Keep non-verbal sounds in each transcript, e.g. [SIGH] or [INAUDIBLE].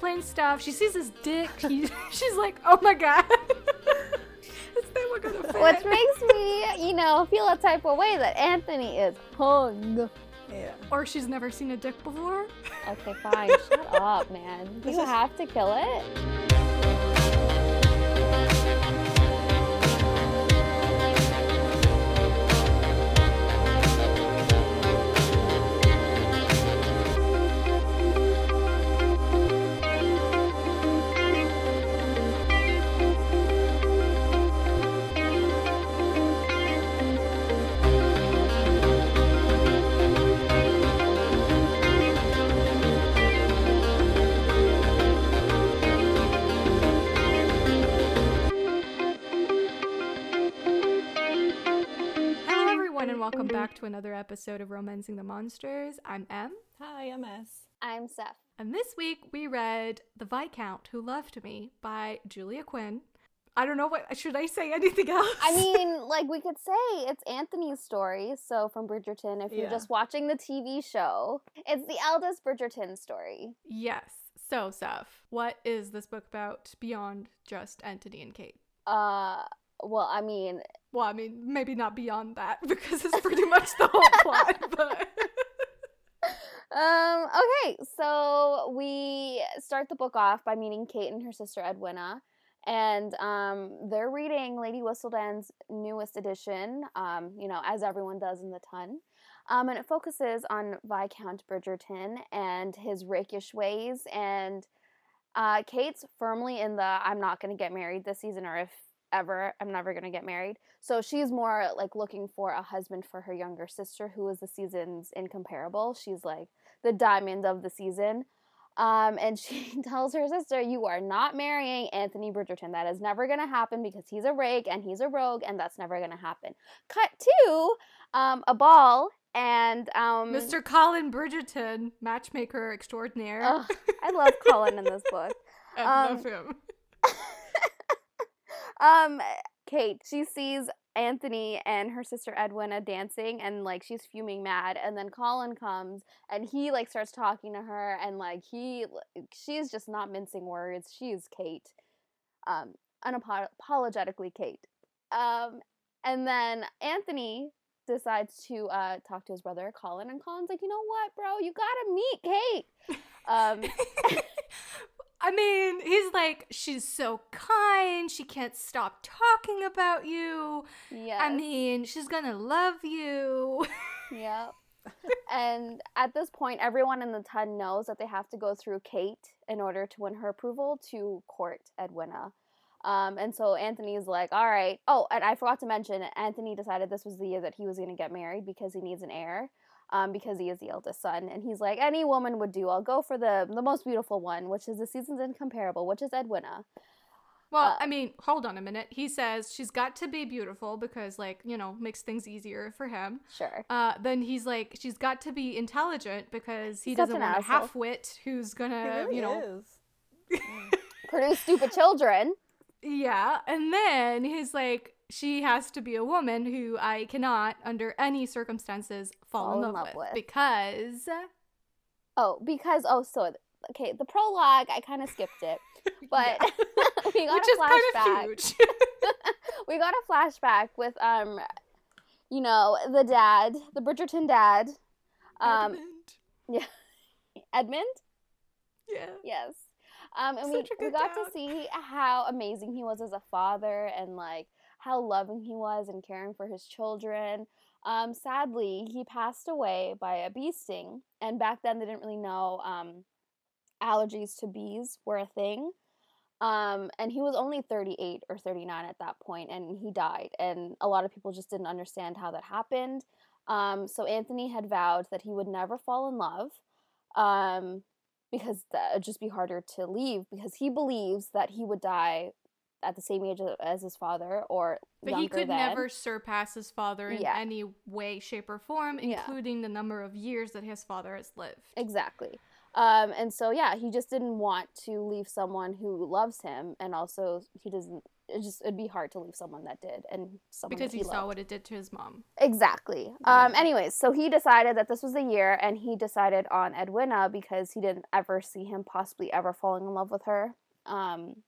explains stuff. She sees his dick. He, [LAUGHS] she's like, oh my god. [LAUGHS] What? Which makes me, you know, feel a type of way that Anthony is hung. Yeah. Or she's never seen a dick before. Okay, fine. Shut up, man. [LAUGHS] You have to kill it. Back to another episode of Romancing the Monsters. I'm Em, Hi, I'm S. I'm Seth. and this week we read The Viscount Who Loved Me by Julia Quinn. I don't know what should I say anything [LAUGHS] else. I mean, like we could say it's Anthony's story. So from Bridgerton, if you're Yeah. just watching the TV show, it's the eldest Bridgerton story. yes. So, Seth, what is this book about beyond just Anthony and Kate? Uh, well, I mean, Well, I mean, maybe not beyond that [LAUGHS] because it's pretty much the whole plot, [LAUGHS] but um, okay, so we start the book off by meeting Kate and her sister Edwina, and um, they're reading Lady Whistledown's newest edition, um, you know, as everyone does in the ton. Um, and it focuses on Viscount Bridgerton and his rakish ways, and uh, Kate's firmly in the I'm not going to get married this season, or if ever, I'm never going to get married. So she's more like looking for a husband for her younger sister, who is the season's incomparable. She's like the diamond of the season. Um, and [LAUGHS] she tells her sister, You are not marrying Anthony Bridgerton. That is never going to happen because he's a rake and he's a rogue, and that's never going to happen. Cut to um, a ball, and um, Mr. Colin Bridgerton, matchmaker extraordinaire. I love Colin in this book. [LAUGHS] I um, love him. [LAUGHS] um kate she sees anthony and her sister edwina dancing and like she's fuming mad and then colin comes and he like starts talking to her and like he she's just not mincing words she's kate um unapologetically kate. Um and then anthony decides to uh talk to his brother colin and colin's like you know what bro? You gotta meet kate. Um [LAUGHS] [LAUGHS] [LAUGHS] I mean, he's like, she's so kind. She can't stop talking about you. yeah I mean, she's gonna love you. Yep. [LAUGHS] and at this point, everyone in the ton knows that they have to go through Kate in order to win her approval to court Edwina. Um, and so Anthony's like, all right. Oh, and I forgot to mention, Anthony decided this was the year that he was going to get married because he needs an heir. Um, because he is the eldest son, and he's like, any woman would do. I'll go for the the most beautiful one, which is the season's incomparable, which is Edwina. well, Uh, I mean, hold on a minute. He says she's got to be beautiful because, like, you know, makes things easier for him. Sure. Uh, then he's like, she's got to be intelligent because he Such doesn't an want a asshole. half wit who's gonna, really you know, is. [LAUGHS] Produce stupid children. Yeah, and then he's like, she has to be a woman who I cannot, under any circumstances, fall, in love, with, because Oh, because oh, so okay, the prologue I kind of skipped it, [LAUGHS] but [LAUGHS] we got which a flashback. [LAUGHS] we got a flashback with um, you know, the dad, the Bridgerton dad, um, Edmund. Yeah, Edmund. yeah, Yes. Um, and we, Such a we got dad. to see how amazing he was as a father and like how loving he was and caring for his children. Um, sadly, he passed away by a bee sting, and back then they didn't really know um, allergies to bees were a thing. Um, and he was only 38 or 39 at that point, and he died. And a lot of people just didn't understand how that happened. Um, so Anthony had vowed that he would never fall in love. Um, because that would just be harder to leave because he believes that he would die at the same age as his father or but he could than. never surpass his father in Yeah. any way, shape, or form, Yeah. including the number of years that his father has lived. Exactly. Um, and so yeah, he just didn't want to leave someone who loves him, and also he doesn't it just it'd be hard to leave someone that did and someone because he, he saw loved. what it did to his mom. Exactly. Um. Anyways, so he decided that this was the year, and he decided on Edwina because he didn't ever see him possibly ever falling in love with her. Um.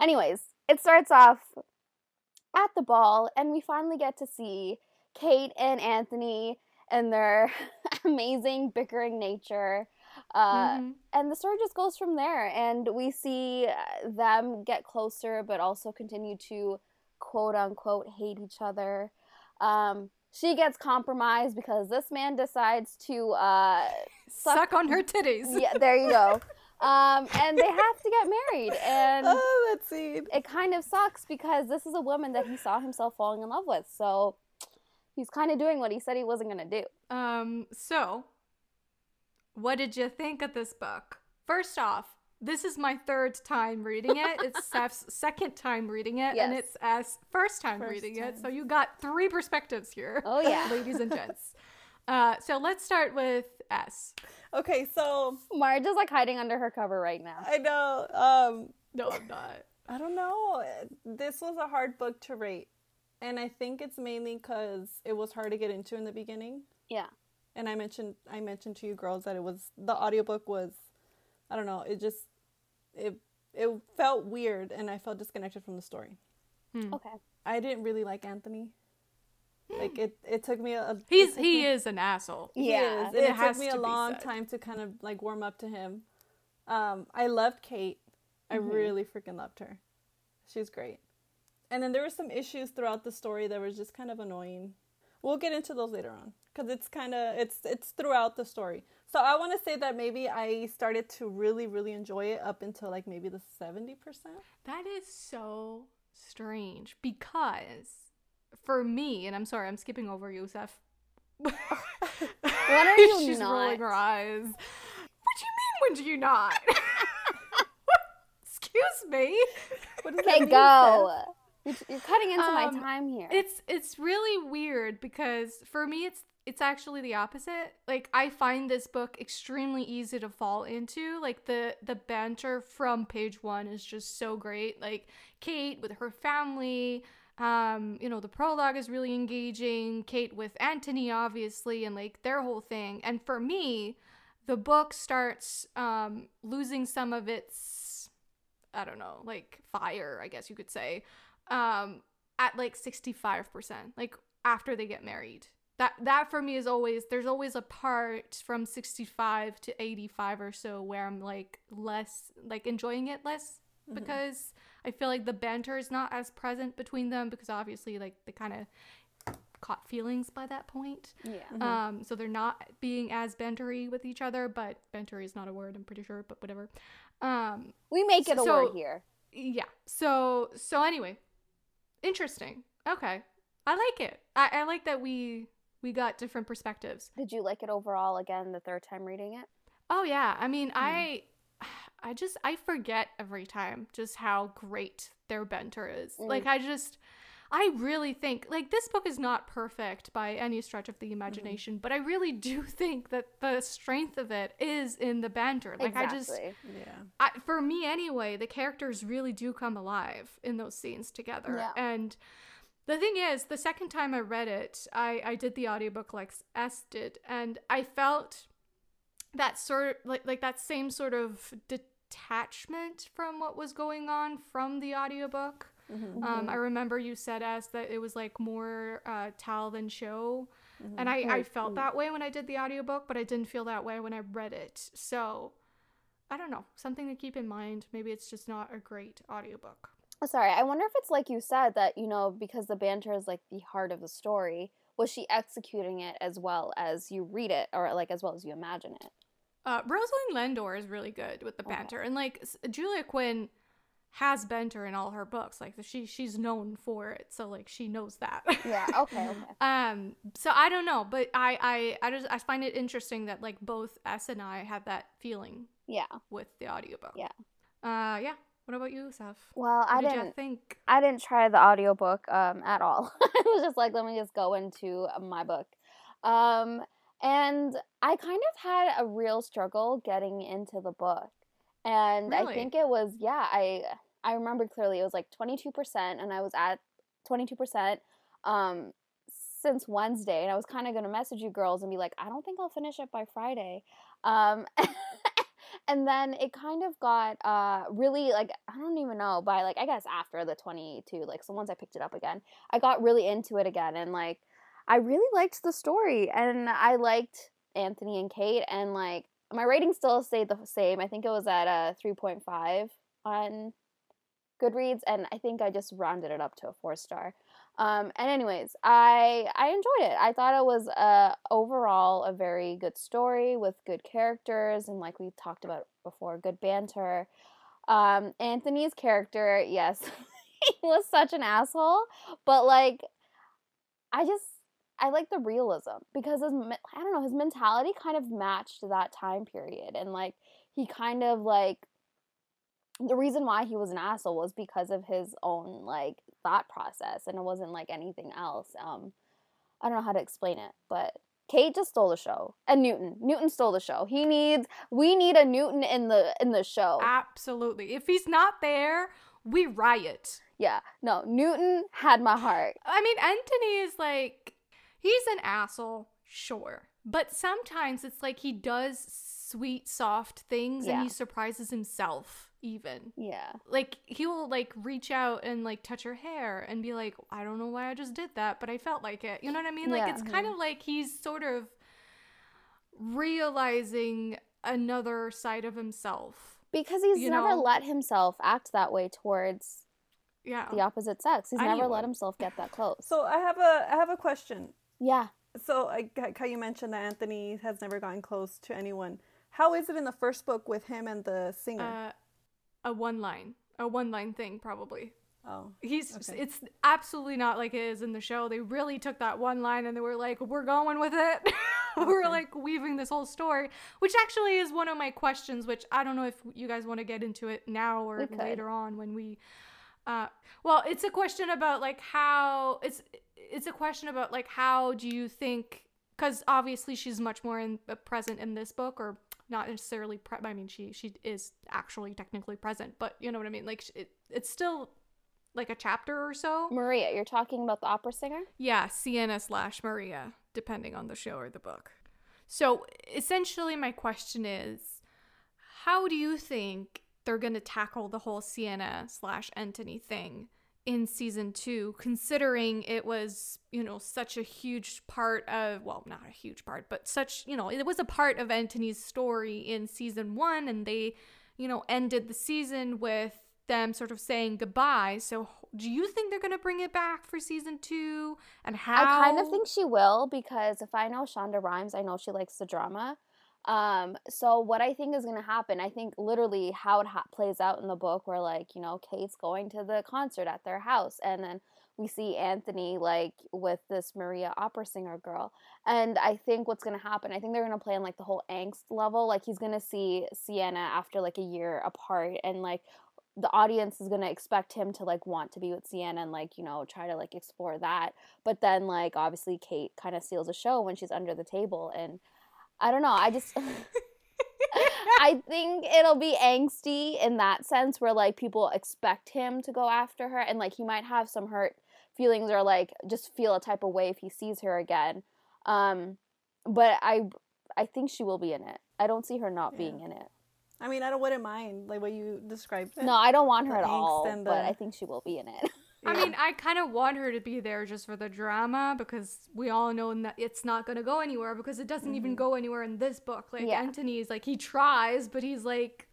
Anyways, it starts off at the ball, and we finally get to see Kate and Anthony and their [LAUGHS] amazing bickering nature. Uh, Mhm. and the story just goes from there and we see uh, them get closer but also continue to quote unquote hate each other um, she gets compromised because this man decides to uh, Suck on her titties. yeah there you go [LAUGHS] um, and they have to get married and [LAUGHS] oh, that scene. it kind of sucks because this is a woman that he saw himself falling in love with so he's kind of doing what he said he wasn't going to do Um, so what did you think of this book? First off, this is my third time reading it. It's [LAUGHS] Seth's second time reading it, and it's S first time First reading it. So you got three perspectives here. Oh, yeah. [LAUGHS] ladies and gents. Uh, so let's start with S. Okay, so marge is like hiding under her cover right now I know. Um, No, I'm not. I don't know. This was a hard book to rate. And I think it's mainly because it was hard to get into in the beginning. yeah And I mentioned I mentioned to you girls that it was the audiobook was I don't know, it just it it felt weird and I felt disconnected from the story. okay I didn't really like Anthony. Like it it took me a He's he me- is an asshole. he Yeah. is. It It, has took me to a long said. time to kind of like warm up to him. Um, I loved Kate. I Mm-hmm. really freaking loved her. She's great. And then there were some issues throughout the story that were just kind of annoying. We'll get into those later on because it's kind of it's it's throughout the story. So I want to say that maybe I started to really really enjoy it up until like maybe the seventy percent. That is so strange because for me, and I'm sorry, I'm skipping over Yusef. When are [LAUGHS] you She's not? rolling her eyes. What do you mean? When do you not? [LAUGHS] Excuse me. What does Okay, that go. You're, cutting into my Um, time here. It's it's really weird because for me it's it's actually the opposite. Like I find this book extremely easy to fall into. Like the the banter from page 1 is just so great. Like Kate with her family, um, you know, the prologue is really engaging. Kate with Anthony obviously and like their whole thing. And for me, the book starts um losing some of its I don't know, like fire, I guess you could say um at like 65% like after they get married that that for me is always there's always a part from 65 to 85 or so where i'm like less like enjoying it less because i feel like the banter is not as present between them because obviously like they kind of caught feelings by that point yeah. um so they're not being as bantery with each other but bantery is not a word i'm pretty sure but whatever um we make it a so- word here. yeah so so anyway interesting okay i like it i, I like that we we got different perspectives Did you like it overall again the third time reading it? oh yeah i mean i i just i forget every time just how great their banter is Mm. like i just i really think like this book is not perfect by any stretch of the imagination but i really do [LAUGHS] think that the strength of it is in the banter like i just. Yeah. I, for me anyway, the characters really do come alive in those scenes together. Yeah. And the thing is, the second time I read it, I, I did the audiobook like S did, and I felt that sort of, like like that same sort of detachment from what was going on from the audiobook. Mm-hmm. Um, I remember you said S that it was like more uh, tell than show. And I, I felt mm. that way when I did the audiobook, but I didn't feel that way when I read it. So I don't know. Something to keep in mind. Maybe it's just not a great audiobook. Sorry, I wonder if it's like you said that you know because the banter is like the heart of the story. Was she executing it as well as you read it, or like as well as you imagine it? Uh, Rosalind Landor is really good with the banter, and like s- Julia Quinn has banter in all her books. Like she she's known for it, so like she knows that. Yeah. [LAUGHS] Okay. Okay. um. So I don't know, but I I I just I find it interesting that like both S and I had that feeling Yeah. with the audiobook. Yeah. Uh. Yeah. What about you, Seth? Well, What I did didn't. you think? I didn't try the audiobook um, at all. [LAUGHS] I was just like, let me just go into my book. Um, and I kind of had a real struggle getting into the book. And I think it was, yeah, I I remember clearly it was like 22%, and I was at 22% um, since Wednesday. And I was kind of going to message you girls and be like, I don't think I'll finish it by Friday. Um, [LAUGHS] and then it kind of got uh, really like, I don't even know, by like, I guess after the 22, like, so once I picked it up again, I got really into it again. And like, I really liked the story and I liked Anthony and Kate. And like, my rating still stayed the same. I think it was at a 3.5 on Goodreads, and I think I just rounded it up to a four star. Um, and anyways, I I enjoyed it. I thought it was uh, overall a very good story with good characters and like we talked about before, good banter. Um, Anthony's character, yes, [LAUGHS] he was such an asshole, but like I just I like the realism because his I don't know his mentality kind of matched that time period and like he kind of like the reason why he was an asshole was because of his own like thought process and it wasn't like anything else um i don't know how to explain it but kate just stole the show and newton newton stole the show. He needs we need a newton in the in the show. Absolutely. If he's not there we riot. Yeah. No newton had my heart. I mean anthony is like he's an asshole sure but sometimes it's like he does sweet soft things yeah. and he surprises himself even. Yeah. Like he will like reach out and like touch her hair and be like, I don't know why I just did that, but I felt like it. You know what I mean? Like yeah. it's kind of like he's sort of realizing another side of himself. Because he's never know? let himself act that way towards yeah. the opposite sex. He's Anyone. never let himself get that close. So I have a I have a question. Yeah. So I how you mentioned that Anthony has never gotten close to anyone. How is it in the first book with him and the singer? Uh, a one line, a one line thing probably. Oh. He's okay. it's absolutely not like it is in the show. They really took that one line and they were like, "We're going with it." [LAUGHS] we're like weaving this whole story, which actually is one of my questions, which I don't know if you guys want to get into it now or later on when we uh well, it's a question about like how it's it's a question about like how do you think cuz obviously she's much more in uh, present in this book or not necessarily pre- I mean she she is actually technically present, but you know what I mean? Like it, it's still like a chapter or so. Maria, you're talking about the opera singer? Yeah, Sienna slash Maria, depending on the show or the book. So essentially, my question is, how do you think they're gonna tackle the whole Sienna slash Anthony thing? In season two, considering it was, you know, such a huge part of, well, not a huge part, but such, you know, it was a part of Anthony's story in season one, and they, you know, ended the season with them sort of saying goodbye. So, do you think they're going to bring it back for season two? And how? I kind of think she will because if I know Shonda Rhimes, I know she likes the drama. Um, so what I think is going to happen, I think literally how it ha- plays out in the book, where like you know Kate's going to the concert at their house, and then we see Anthony like with this Maria opera singer girl, and I think what's going to happen, I think they're going to play on like the whole angst level, like he's going to see Sienna after like a year apart, and like the audience is going to expect him to like want to be with Sienna and like you know try to like explore that, but then like obviously Kate kind of steals the show when she's under the table and I don't know. I just [LAUGHS] I think it'll be angsty in that sense where like people expect him to go after her and like he might have some hurt feelings or like just feel a type of way if he sees her again. Um but I I think she will be in it. I don't see her not yeah. being in it. I mean, I don't wouldn't mind like what you described. No, I don't want her at all, the... but I think she will be in it. I mean, I kind of want her to be there just for the drama because we all know that it's not going to go anywhere because it doesn't mm-hmm. even go anywhere in this book. Like yeah. Anthony's like he tries, but he's like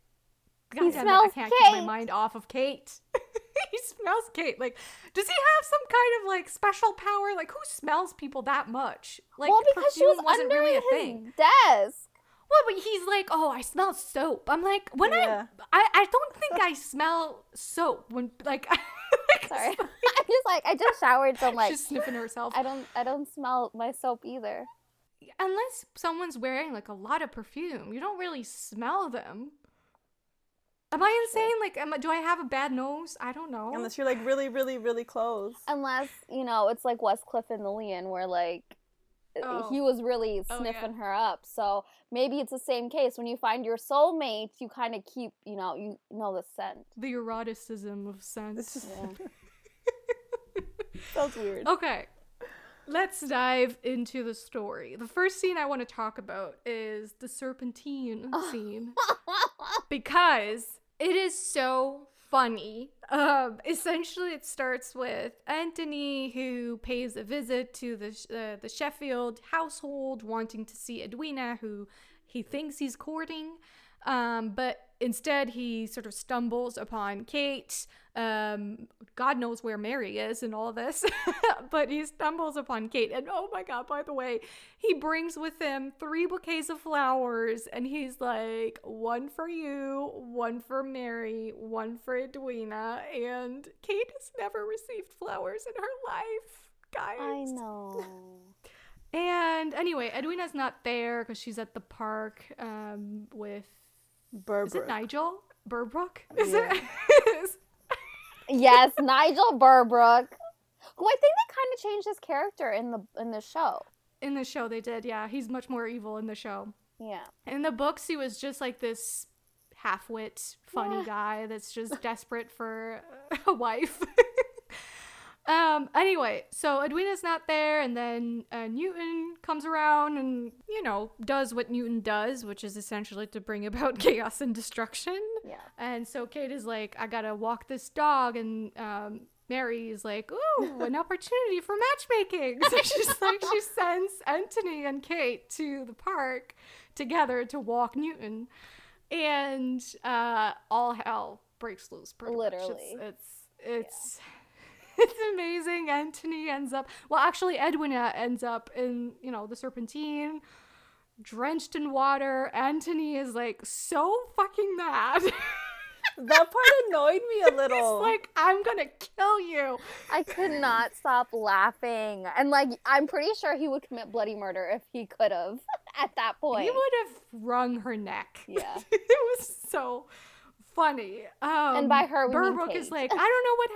God he smells it, I can't Kate. keep my mind off of Kate. [LAUGHS] he smells Kate. Like, does he have some kind of like special power? Like, who smells people that much? Like, well, because she was wasn't under really a thing. desk. Well, but he's like, oh, I smell soap. I'm like, when yeah. I, I, I don't think I smell soap when like. [LAUGHS] Sorry, [LAUGHS] [LAUGHS] I'm just like I just showered, so I'm [LAUGHS] like she's sniffing herself. I don't, I don't smell my soap either. Unless someone's wearing like a lot of perfume, you don't really smell them. Am I insane? Like, am I, do I have a bad nose? I don't know. Unless you're like really, really, really close. Unless you know, it's like Westcliff and Lillian, where like Oh. he was really Oh, yeah. sniffing her up. So maybe it's the same case. When you find your soulmate, you kind of keep, you know, you know the scent. The eroticism of scent. Yeah. Sounds weird. Okay. Let's dive into the story. The first scene I want to talk about is the serpentine [LAUGHS] scene because it is so funny. Um, essentially, it starts with Anthony who pays a visit to the uh, the Sheffield household, wanting to see Edwina, who he thinks he's courting. Um, but instead, he sort of stumbles upon Kate. Um, God knows where Mary is in all this, [LAUGHS] but he stumbles upon Kate. And oh my God, by the way, he brings with him three bouquets of flowers, and he's like, one for you, one for Mary, one for Edwina. And Kate has never received flowers in her life, guys. I know. [LAUGHS] And anyway, Edwina's not there because she's at the park um, with is it Nigel Berbrooke? Is Yeah. it? [LAUGHS] yes, Nigel Berbrooke, who I think they kind of changed his character in the in the show. in the show they did, yeah. He's much more evil in the show. Yeah. In the books, he was just like this half-wit, funny Yeah. guy that's just [LAUGHS] desperate for a wife. Um. Anyway, so Edwina's not there, and then uh, Newton comes around and you know does what Newton does, which is essentially to bring about [LAUGHS] chaos and destruction. Yeah. And so Kate is like, I gotta walk this dog, and um, Mary is like, ooh, an [LAUGHS] opportunity for matchmaking. So she's [LAUGHS] like, she sends Anthony and Kate to the park together to walk Newton, and uh, all hell breaks loose. Pretty much. Literally. it's it's. it's [LAUGHS] It's amazing. Anthony ends up, well, actually, Edwina ends up in, you know, the Serpentine, drenched in water. Anthony is like so fucking mad. [LAUGHS] That part annoyed me a little. He's like, I'm gonna kill you. I could not stop laughing. And like I'm pretty sure he would commit bloody murder if he could have [LAUGHS] at that point. He would have wrung her neck. Yeah. it was so funny. Um, And by her, we mean Berbrooke is like, I don't know what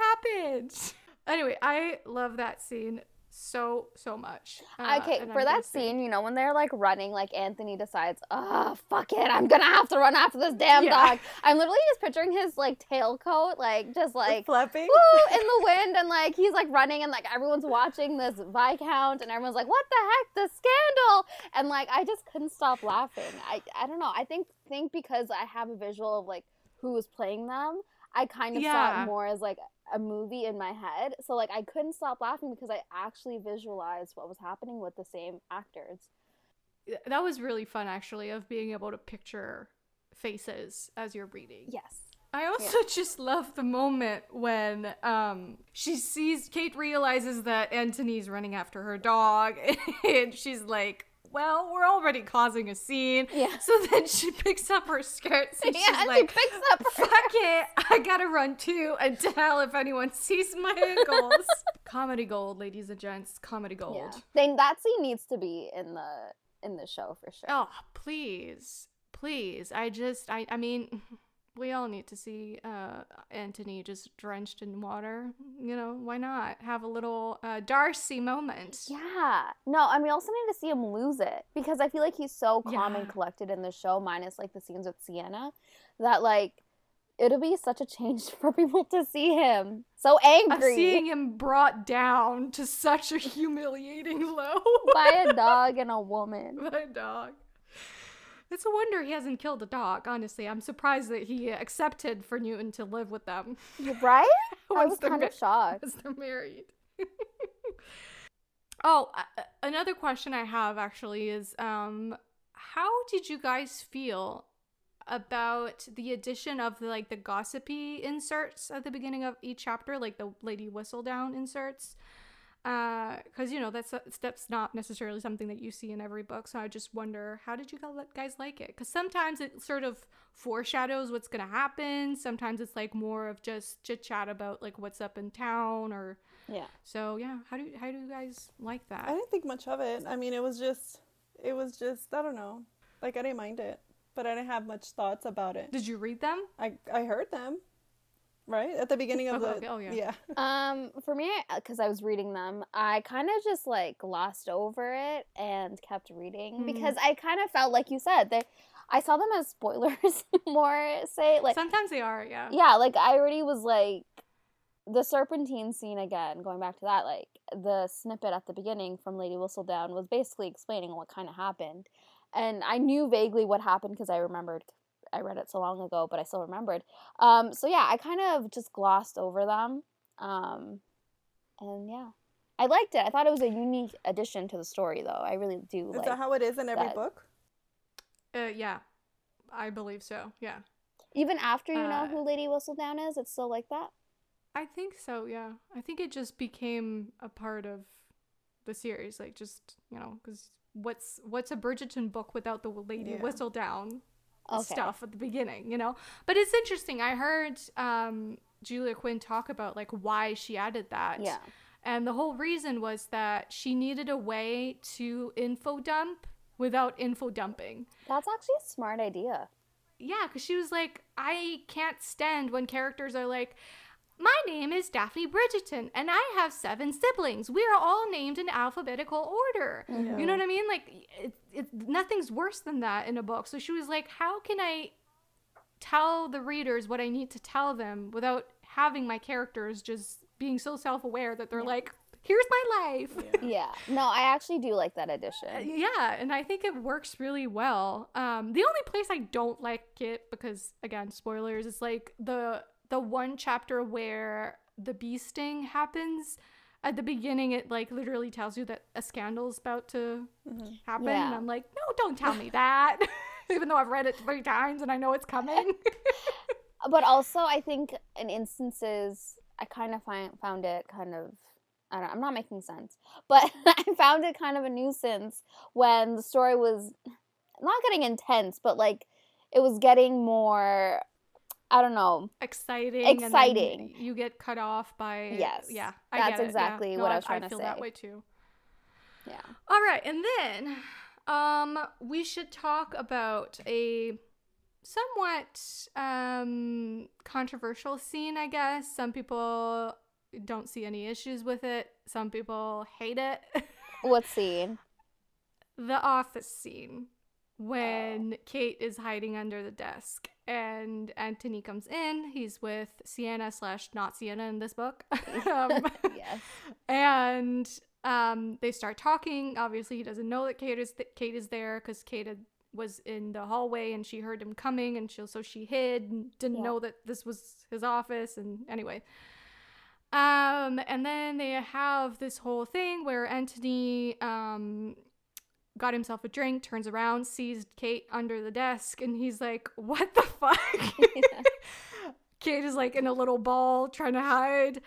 happened. Anyway, I love that scene so so much. Uh, okay, for I'm that say- scene, you know, when they're like running, like Anthony decides, oh, fuck it, I'm gonna have to run after this damn Yeah. dog. I'm literally just picturing his like tailcoat, like just like flapping. woo in the [LAUGHS] wind, and like he's like running, and like everyone's watching this Viscount, and everyone's like, what the heck, the scandal, and like I just couldn't stop laughing. I I don't know. I think think because I have a visual of like who was playing them, I kind of saw it more as like a movie in my head. So like I couldn't stop laughing because I actually visualized what was happening with the same actors. That was really fun, actually, of being able to picture faces as you're reading. Yes. I also [LAUGHS] just love the moment when um she sees Kate realizes that Anthony's running after her dog [LAUGHS] and she's like, "Well, we're already causing a scene." Yeah. So then she picks up her skirts and [LAUGHS] yeah, she's and like, she picks up "Fuck it, I gotta run too and [LAUGHS] tell if anyone sees my [LAUGHS] ankles." comedy gold, ladies and gents, comedy gold. Yeah. Then that scene needs to be in the in the show for sure. Oh, please. Please. I just I I mean we all need to see uh Anthony just drenched in water. You know, why not? Have a little uh Darcy moment. Yeah. No, and we also need to see him lose it because I feel like he's so calm and collected in the show, minus like the scenes with Sienna, that like it'll be such a change [LAUGHS] for people to see him so angry seeing him brought down to such a humiliating [LAUGHS] low by a dog and a woman. by a dog. It's a wonder he hasn't killed a dog, honestly. I'm surprised that he accepted for Newton to live with them Right? [LAUGHS] I once was kind ma- of shocked. as they're married. [LAUGHS] oh, uh, another question I have actually is um how did you guys feel about the addition of like the gossipy inserts at the beginning of each chapter, like the Lady Whistledown inserts? Uh, because you know that's uh, that's not necessarily something that you see in every book. So I just wonder, how did you guys like it? Because sometimes it sort of foreshadows what's gonna happen. Sometimes it's like more of just chit chat about like what's up in town or Yeah. so. Yeah, how do how do you guys like that? I didn't think much of it. I mean, it was just, it was just, I don't know. Like I didn't mind it, but I didn't have much thoughts about it. Did you read them? I I heard them. Right at the beginning of [LAUGHS] Oh, the okay. Oh, yeah. yeah [LAUGHS] Um, for me, because I was reading them, I kind of just like glossed over it and kept reading Mhm. because I kind of felt like you said that I saw them as spoilers [LAUGHS] more. Say like Sometimes they are, yeah. yeah, like I already was like the serpentine scene again. Going back to that, like the snippet at the beginning from Lady Whistledown was basically explaining what kind of happened, and I knew vaguely what happened because I remembered. I read it so long ago, but I still remembered. Um, so yeah, I kind of just glossed over them, um, and yeah, I liked it. I thought it was a unique addition to the story, though. I really do is like. that how it is in every that. book Uh, yeah. I believe so. Yeah. Even after you know Uh, who Lady Whistledown is, it's still like that. I think so, yeah. I think it just became a part of the series, like just you know, because what's what's a Bridgerton book without the Lady Yeah. Whistledown Okay. stuff at the beginning, you know? But it's interesting. I heard um, Julia Quinn talk about like why she added that. Yeah. And the whole reason was that she needed a way to info dump without info dumping. That's actually a smart idea. Yeah, because she was like, I can't stand when characters are like, my name is Daphne Bridgerton, and I have seven siblings. We are all named in alphabetical order. You know what I mean? Like, it, it, nothing's worse than that in a book. So she was like, how can I tell the readers what I need to tell them without having my characters just being so self aware that they're like, here's my life. [LAUGHS] Yeah. No, I actually do like that addition. Uh, yeah, and I think it works really well. Um, the only place I don't like it because again, spoilers, is like the the one chapter where the bee sting happens. At the beginning, it like literally tells you that a scandal's about to mm-hmm. happen, and I'm like, no, don't tell me that. [LAUGHS] Even though I've read it three times and I know it's coming. [LAUGHS] But also, I think in instances, I kind of find found it kind of. I don't. I'm not making sense, [LAUGHS] but I found it kind of a nuisance when the story was not getting intense, but like it was getting more. I don't know. exciting. and Exciting. you get cut off by. Yes, Yeah. I that's it, yeah. exactly No, what I was trying I to feel that way too. Yeah. All right, and then um we should talk about a somewhat um controversial scene, I guess. Some people don't see any issues with it. Some people hate it. What [LAUGHS] scene? the office scene when Kate is hiding under the desk and Anthony comes in. He's with Sienna slash not Sienna in this book. [LAUGHS] um, [LAUGHS] Yes. and um, they start talking. Obviously, he doesn't know that Kate is th- Kate is there because Kate had, was in the hallway and she heard him coming, and she so she hid and didn't Yeah. know that this was his office. And anyway, um, and then they have this whole thing where Anthony um got himself a drink, turns around, sees Kate under the desk, and he's like, "What the fuck?" [LAUGHS] Kate is like in a little ball trying to hide.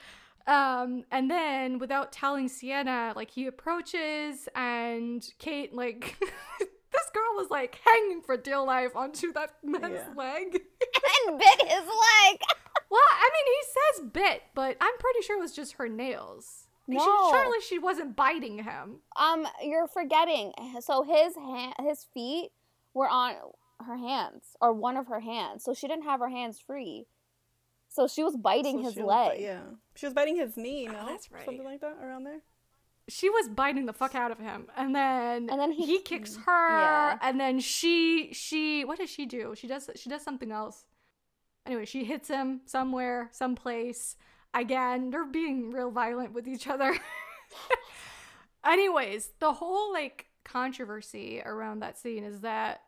Um, and then without telling Sienna, like he approaches and Kate like [LAUGHS] this girl was like hanging for dear life onto that man's Yeah. leg. [LAUGHS] and bit his leg. well, I mean he says bit, but I'm pretty sure it was just her nails. She, No. surely she wasn't biting him. Um, you're forgetting. So his hand, his feet were on her hands, or one of her hands. So she didn't have her hands free. So she was biting So his she was leg. yeah, she was biting his knee. No, that's right. Something like that around there. she was biting the fuck out of him and then And then he, he- kicks [LAUGHS] her yeah. and then she she what does she do she does she does something else anyway she hits him somewhere someplace again they're being real violent with each other [LAUGHS] anyways the whole like controversy around that scene is that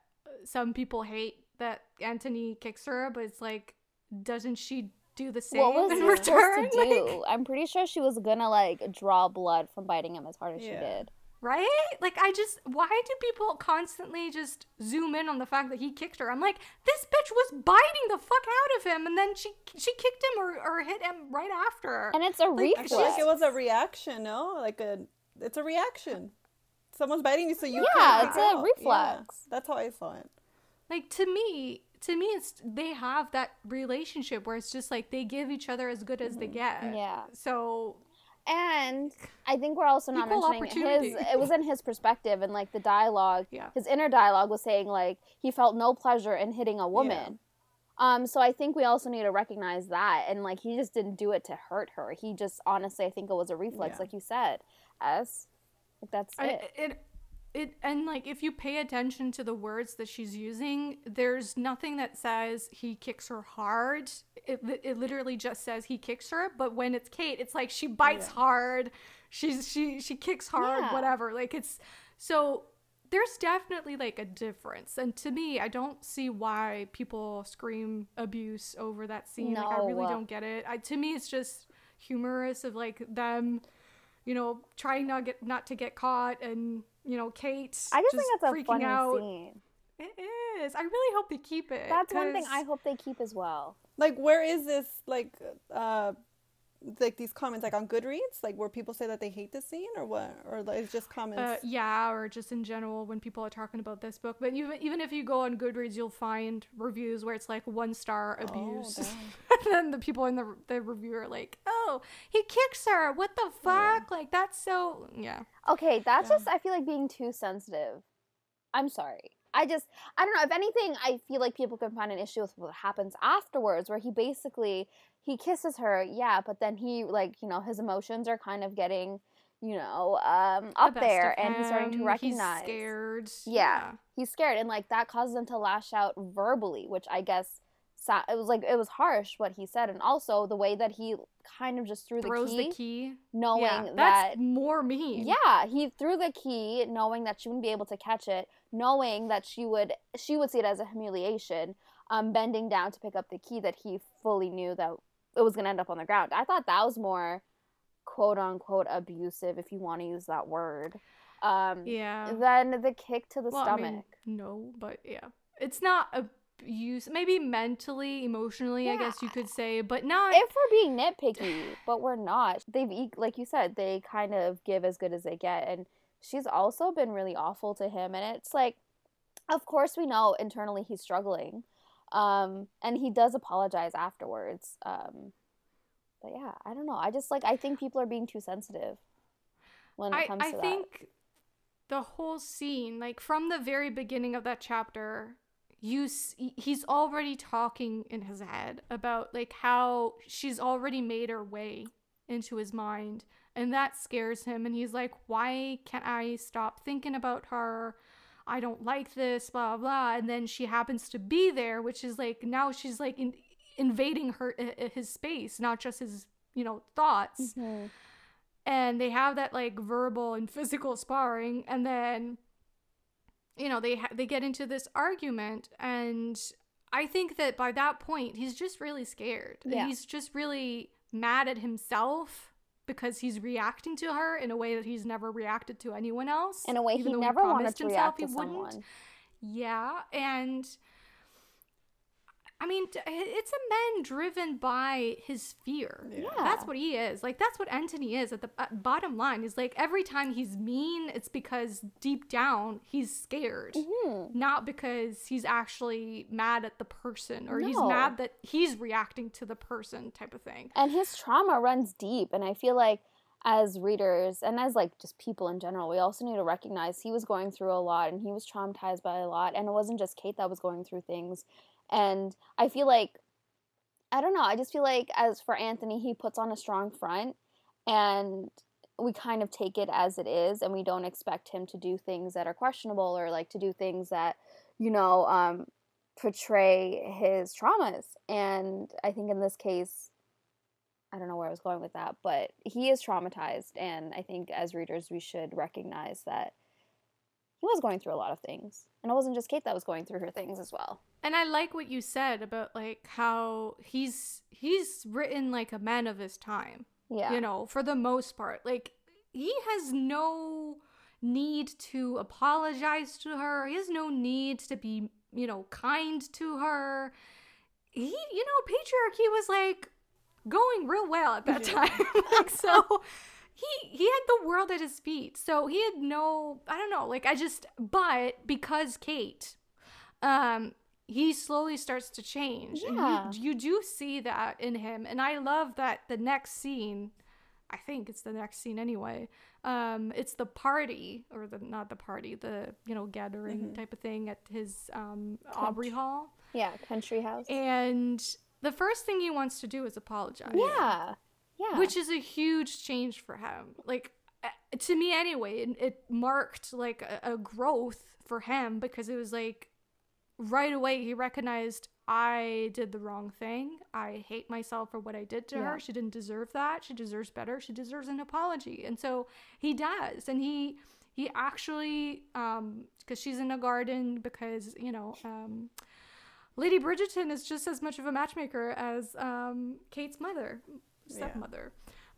some people hate that Anthony kicks her but it's like doesn't she do the same What was in return to [LAUGHS] Like. I'm pretty sure she was gonna like draw blood from biting him as hard as she did. Right? Like I just why do people constantly just zoom in on the fact that he kicked her? I'm like, this bitch was biting the fuck out of him and then she she kicked him or, or hit him right after. And it's a Like, I I reflex. like it was a reaction. No, like a it's a reaction. Someone's biting you, so you Yeah, can't it's kick a out. Yeah, reflex. that's how I saw it. like to me to me it's they have that relationship where it's just like they give each other as good as they get. Mm-hmm. Yeah. So And I think we're also not Equal mentioning his. It was in his perspective, and like the dialogue, Yeah. his inner dialogue was saying like he felt no pleasure in hitting a woman, Um, so I think we also need to recognize that, and like he just didn't do it to hurt her. He just honestly, I think it was a reflex, Yeah. like you said. As like that's I, it. it it and like if you pay attention to the words that she's using there's nothing that says he kicks her hard. It, it literally just says he kicks her but when it's kate it's like she bites Yeah. hard. She's she she kicks hard Yeah. whatever. Like it's so there's definitely like a difference. And to me i don't see why people scream abuse over that scene. Like i really don't get it. I, to me it's just humorous of like them you know trying not get not to get caught and you know kate I just, just think that's a freaking funny out scene. it is i really hope they keep it That's one thing I hope they keep as well. Like, where is this? Like, uh, like these comments, like on Goodreads, like where people say that they hate this scene, or what, or like, it's just comments. uh, yeah, or just in general when people are talking about this book. But even even if you go on Goodreads, you'll find reviews where it's like one star Oh, abuse, damn. [LAUGHS] and then the people in the the review are like, "Oh, he kicks her. What the fuck? Like that's so yeah." Okay, that's Yeah. just I feel like being too sensitive. I'm sorry. I just I don't know. If anything, I feel like people can find an issue with what happens afterwards, where he basically he kisses her, yeah, but then he like you know his emotions are kind of getting you know um up best there, and he's starting to recognize. He's scared. Yeah. He's scared, and like that causes him to lash out verbally, which I guess sa- it was like it was harsh what he said, and also the way that he kind of just threw the key, the key. knowing yeah, that that's more mean. yeah, he threw the key knowing that she wouldn't be able to catch it, knowing that she would she would see it as a humiliation, um bending down to pick up the key that he fully knew that it was going to end up on the ground. I thought that was more quote unquote abusive if you want to use that word. Um Yeah. than the kick to the Well, I stomach. mean, no, but yeah, it's not abuse. Maybe mentally, emotionally, I guess you could say, but not. if we're being nitpicky, but we're not. They've e- like you said, they kind of give as good as they get, and she's also been really awful to him. And it's like, of course, we know internally he's struggling, um, and he does apologize afterwards. Um, but yeah, I don't know. I just like I think people are being too sensitive when it I, comes I to that. I think the whole scene, like from the very beginning of that chapter, you s- he's already talking in his head about like how she's already made her way into his mind, and that scares him. And he's like, "Why can't I stop thinking about her?" I don't like this, blah blah. And then she happens to be there, which is like now she's like in, invading her his space, not just his you know thoughts. Mhm. and they have that like verbal and physical sparring and then you know they ha- they get into this argument and i think that by that point he's just really scared Yeah. he's just really mad at himself because he's reacting to her in a way that he's never reacted to anyone else In a way, he never wanted promised to himself react to he wouldn't. someone. Yeah, and I mean, it's a man driven by his fear. Yeah. That's what he is. Like that's what Anthony is. At the at bottom line is like every time he's mean, it's because deep down he's scared, Mhm. not because he's actually mad at the person or he's mad that he's reacting to the person type of thing. and his trauma runs deep and i feel like as readers and as like just people in general we also need to recognize he was going through a lot and he was traumatized by a lot and it wasn't just kate that was going through things and i feel like i don't know i just feel like as for anthony he puts on a strong front and we kind of take it as it is and we don't expect him to do things that are questionable or like to do things that you know um portray his traumas. And i think in this case I don't know where I was going with that, but he is traumatized, and I think as readers we should recognize that he was going through a lot of things, and it wasn't just Kate that was going through her things as well. And I like what you said about like how he's he's written like a man of his time. Yeah, you know, for the most part. Like, he has no need to apologize to her. He has no need to be, you know, kind to her. He, you know, patriarchy was like going real well at that mm-hmm. time. [LAUGHS] like, so he he had the world at his feet. So he had no, I don't know, like I just, but because Kate, um, he slowly starts to change. Yeah. And you, you do see that in him. And I love that the next scene, I think it's the next scene anyway. Um, it's the party or the not the party, the you know gathering Mhm. type of thing at his um Aubrey Hall. Yeah, country house. And the first thing he wants to do is apologize. yeah. Yeah. Which is a huge change for him. Like, to me anyway, it, it marked like a, a growth for him because it was like right away he recognized I did the wrong thing. I hate myself for what I did to Yeah. her. She didn't deserve that. She deserves better. She deserves an apology. And so he does. And he he actually um because she's in a garden because, you know, um Lady Bridgerton is just as much of a matchmaker as um Kate's mother, Yeah. stepmother.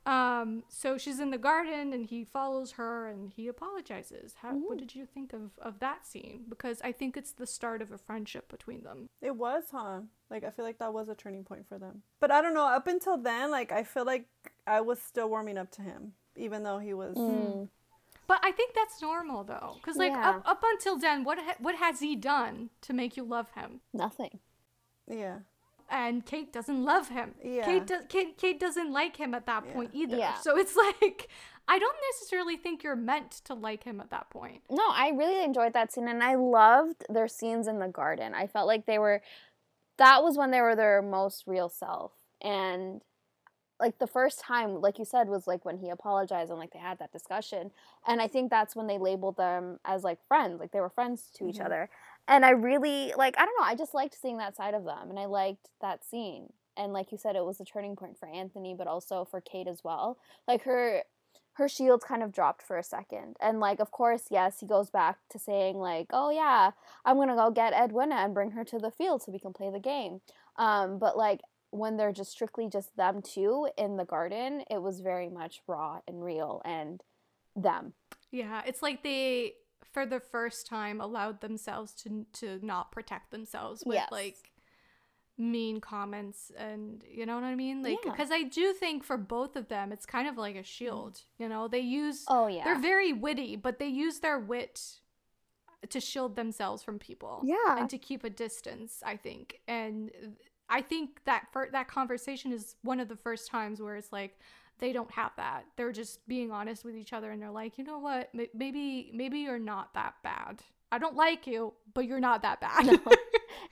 Um, so she's in the garden and he follows her and he apologizes. How, what did you think of, of that scene? Because I think it's the start of a friendship between them. It was, huh? Like I feel like that was a turning point for them. But I don't know. Up until then, like I feel like I was still warming up to him, even though he was. Mm. But I think that's normal though, because like Yeah. up, up until then, what ha- what has he done to make you love him? Nothing. Yeah. And Kate doesn't love him. Yeah. Kate, does, Kate Kate doesn't like him at that point either. Yeah. So it's [LAUGHS] like I don't necessarily think you're meant to like him at that point. No, I really enjoyed that scene and I loved their scenes in the garden. I felt like they were that was when they were their most real self. And like the first time, like you said, was like when he apologized and like they had that discussion. And I think that's when they labeled them as like friends, like they were friends to each Mhm. other. And I really like I don't know, I just liked seeing that side of them and I liked that scene. And like you said, it was a turning point for Anthony, but also for Kate as well. Like her her shields kind of dropped for a second. And like of course, yes, he goes back to saying like, "Oh yeah, I'm going to go get Edwina and bring her to the field so we can play the game." Um but like when they're just strictly just them two in the garden, it was very much raw and real and them. Yeah, it's like they for the first time allowed themselves to to not protect themselves with Yes. like mean comments and you know what I mean? Like Yeah. because I do think for both of them it's kind of like a shield, you know? They use Oh yeah. they're very witty, but they use their wit to shield themselves from people yeah. and to keep a distance, I think. And I think that for that conversation is one of the first times where it's like they don't have that. They're just being honest with each other and they're like, "You know what? Maybe maybe you're not that bad. I don't like you, but you're not that bad." No. [LAUGHS]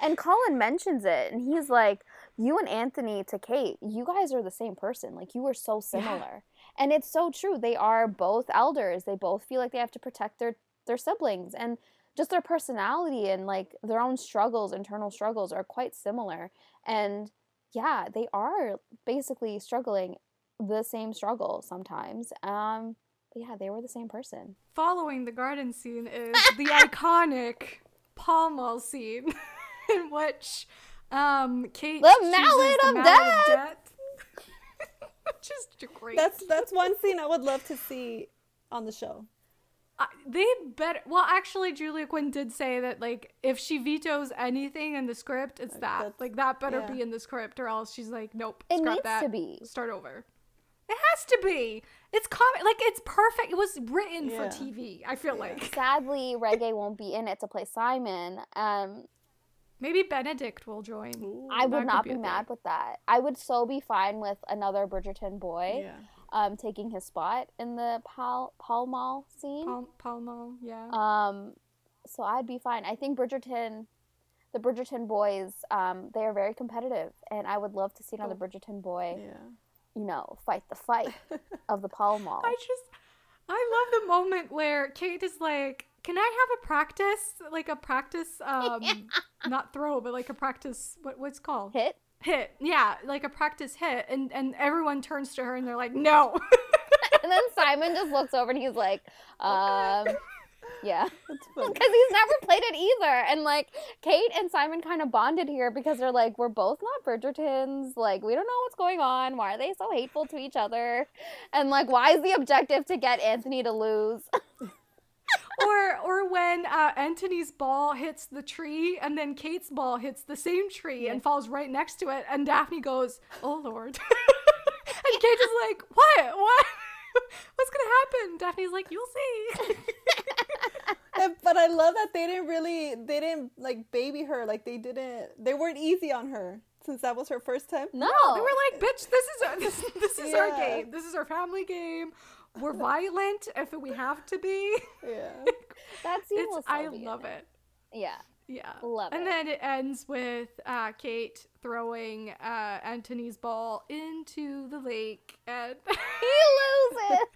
And Colin mentions it, and he's like, "You and Anthony to Kate, you guys are the same person. Like you are so similar." And it's so true. They are both elders. They both feel like they have to protect their their siblings, and just their personality and like their own struggles, internal struggles, are quite similar. And yeah, they are basically struggling the same struggle sometimes. Um, but yeah, they were the same person. Following the garden scene is [LAUGHS] the iconic Pall Mall scene [LAUGHS] in which um Kate The chooses Mallet the of Mallet of Death. [LAUGHS] Which is great. That's that's one scene I would love to see on the show. I- they better well actually julia quinn did say that like if she vetoes anything in the script it's Like, that like that better yeah. be in the script or else she's like nope It needs that to be. start over it has to be it's comic like it's perfect it was written for tv i feel Yeah. like Sadly, Regé won't be in it to play Simon. Um, maybe benedict will join Ooh. I would not be be mad thing. with that. I would so be fine with another Bridgerton boy Yeah. um, taking his spot in the Pall, Pall Mall scene. Pall, Pall Mall, yeah Um, so I'd be fine. I think Bridgerton, the Bridgerton boys, um, they are very competitive, and I would love to see another Oh. Bridgerton boy, Yeah. You know, fight the fight [LAUGHS] of the Pall Mall. i just i love the moment where kate is like can i have a practice? Like a practice [LAUGHS] um not throw but like a practice what what's it called? Hit. hit yeah like a practice hit and and everyone turns to her and they're like no. [LAUGHS] And then Simon just looks over and he's like, um, yeah. [LAUGHS] Because he's never played it either. And like Kate and Simon kind of bonded here because they're like, we're both not Bridgertons. Like, we don't know what's going on. Why are they so hateful to each other? And like, why is the objective to get Anthony to lose? [LAUGHS] or or when uh, Anthony's ball hits the tree and then Kate's ball hits the same tree and falls right next to it and Daphne goes oh lord [LAUGHS] and Kate is like what what [LAUGHS] what's gonna happen Daphne's like you'll see [LAUGHS] but I love that they didn't really they didn't like baby her like they didn't they weren't easy on her since that was her first time. No, they were like bitch this is our, this, this is our game this is our family game we're [LAUGHS] violent if we have to be Yeah. that scene it's was. So I beautiful. love it Yeah. Yeah. Love and it. then it ends with uh, Kate throwing uh, Anthony's ball into the lake, and [LAUGHS] He loses. [LAUGHS]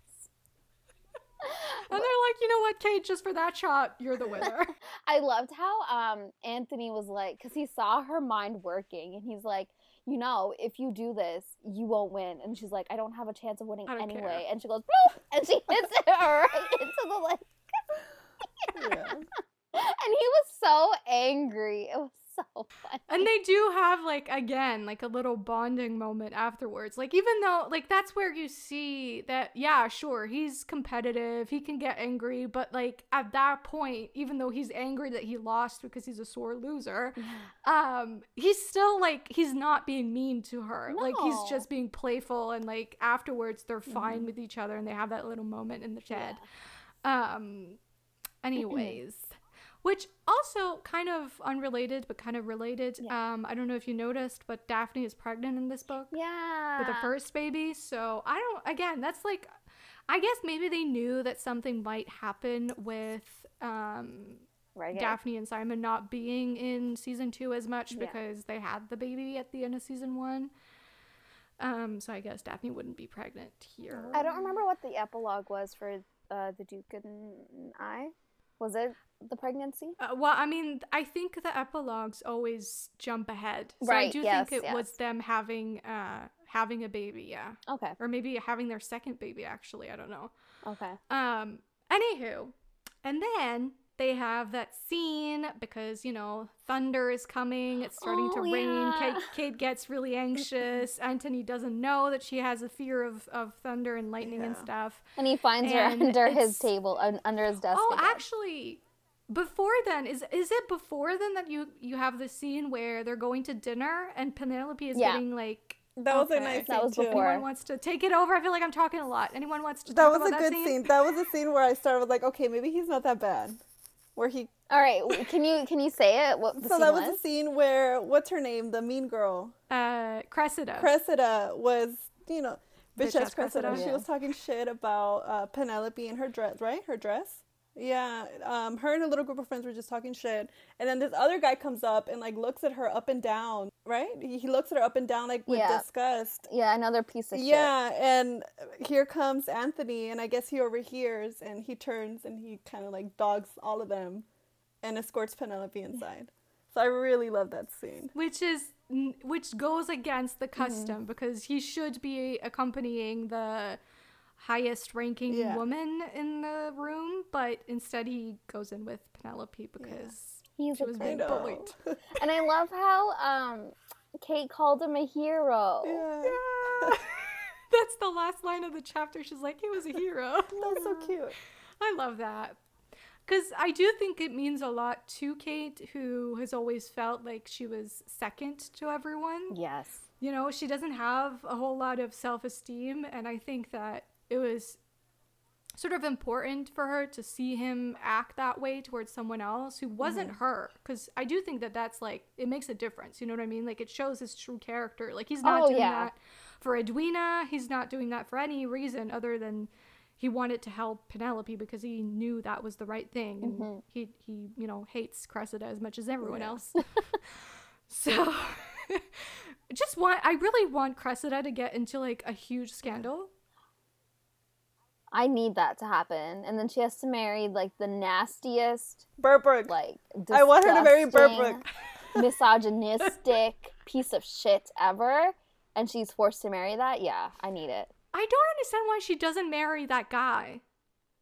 And they're like, you know what, Kate, just for that shot, you're the winner. [LAUGHS] I loved how um Anthony was like, because he saw her mind working, and he's like, you know, if you do this, you won't win. And she's like, I don't have a chance of winning anyway. care. And she goes, and she hits it right into the lake. Yeah. And he was so angry. It was so [LAUGHS] funny. and they do have like again like a little bonding moment afterwards. Like even though like that's where you see that yeah sure he's competitive he can get angry but like at that point even though he's angry that he lost because he's a sore loser um he's still like he's not being mean to her. Like he's just being playful and like afterwards they're fine Mhm. with each other and they have that little moment in the shed. Um anyways which also kind of unrelated but kind of related Yeah. um i don't know if you noticed but daphne is pregnant in this book Yeah. with her first baby so i don't again that's like i guess maybe they knew that something might happen with um Right. Daphne and Simon not being in season two as much Yeah. because they had the baby at the end of season one. Um, so I guess Daphne wouldn't be pregnant here. I don't remember what the epilogue was for uh, the Duke and I. Was it the pregnancy? Uh, well, I mean, I think the epilogues always jump ahead. So I do yes, think it was them having uh having a baby, yeah. Okay. Or maybe having their second baby actually, I don't know. Okay. Um, anywho, and then they have that scene because you know thunder is coming. It's starting to Oh, rain. yeah. Kate, [LAUGHS] Kate gets really anxious. Anthony doesn't know that she has a fear of, of thunder and lightning and stuff. And he finds And her under his table, under his desk. Oh, again. actually, before then is is it before then that you you have the scene where they're going to dinner and Penelope is Yeah. getting like. That was a Okay. nice That scene was too. before. Anyone wants to take it over? I feel like I'm talking a lot. Anyone wants to That talk was a about good that scene. That was a scene where I started with like, okay, maybe he's not that bad. Where he All right. Can you can you say it? What [LAUGHS] the so scene that was was? the scene where what's her name, the mean girl, Uh, Cressida. Cressida was, you know, Bitch bitch ass ass Cressida. Cressida. She Yeah. was talking shit about uh, Penelope and her dress, right? Her dress. Yeah, um, her and her little group of friends were just talking shit, and then this other guy comes up and like looks at her up and down, right? He he looks at her up and down like with Yeah. disgust. Yeah, another piece of shit. Yeah, and here comes Anthony, and I guess he overhears and he turns and he kind of like dogs all of them and escorts Penelope inside. So I really love that scene. which is which goes against the custom Mm-hmm. because he should be accompanying the highest ranking Yeah. woman in the room but instead he goes in with penelope because He's she was being bullied [LAUGHS] And I love how um Kate called him a hero. yeah. [LAUGHS] that's the last line of the chapter she's like he was a hero [LAUGHS] That's so cute. i love that because i do think it means a lot to kate who has always felt like she was second to everyone Yes. you know, she doesn't have a whole lot of self esteem. And I think that it was sort of important for her to see him act that way towards someone else who wasn't her. Because I do think that that's like, it makes a difference. You know what I mean? Like, it shows his true character. Like, he's not Oh, doing yeah. that for Edwina. He's not doing that for any reason other than he wanted to help Penelope because he knew that was the right thing. And Mhm. he, he, you know, hates Cressida as much as everyone Yeah. else. [LAUGHS] so. [LAUGHS] just want I really want Cressida to get into like a huge scandal. I need that to happen. And then she has to marry like the nastiest, Berbrooke. like I want her to marry disgusting, Berbrooke. misogynistic [LAUGHS] piece of shit ever. And she's forced to marry that? Yeah, I need it. I don't understand why she doesn't marry that guy.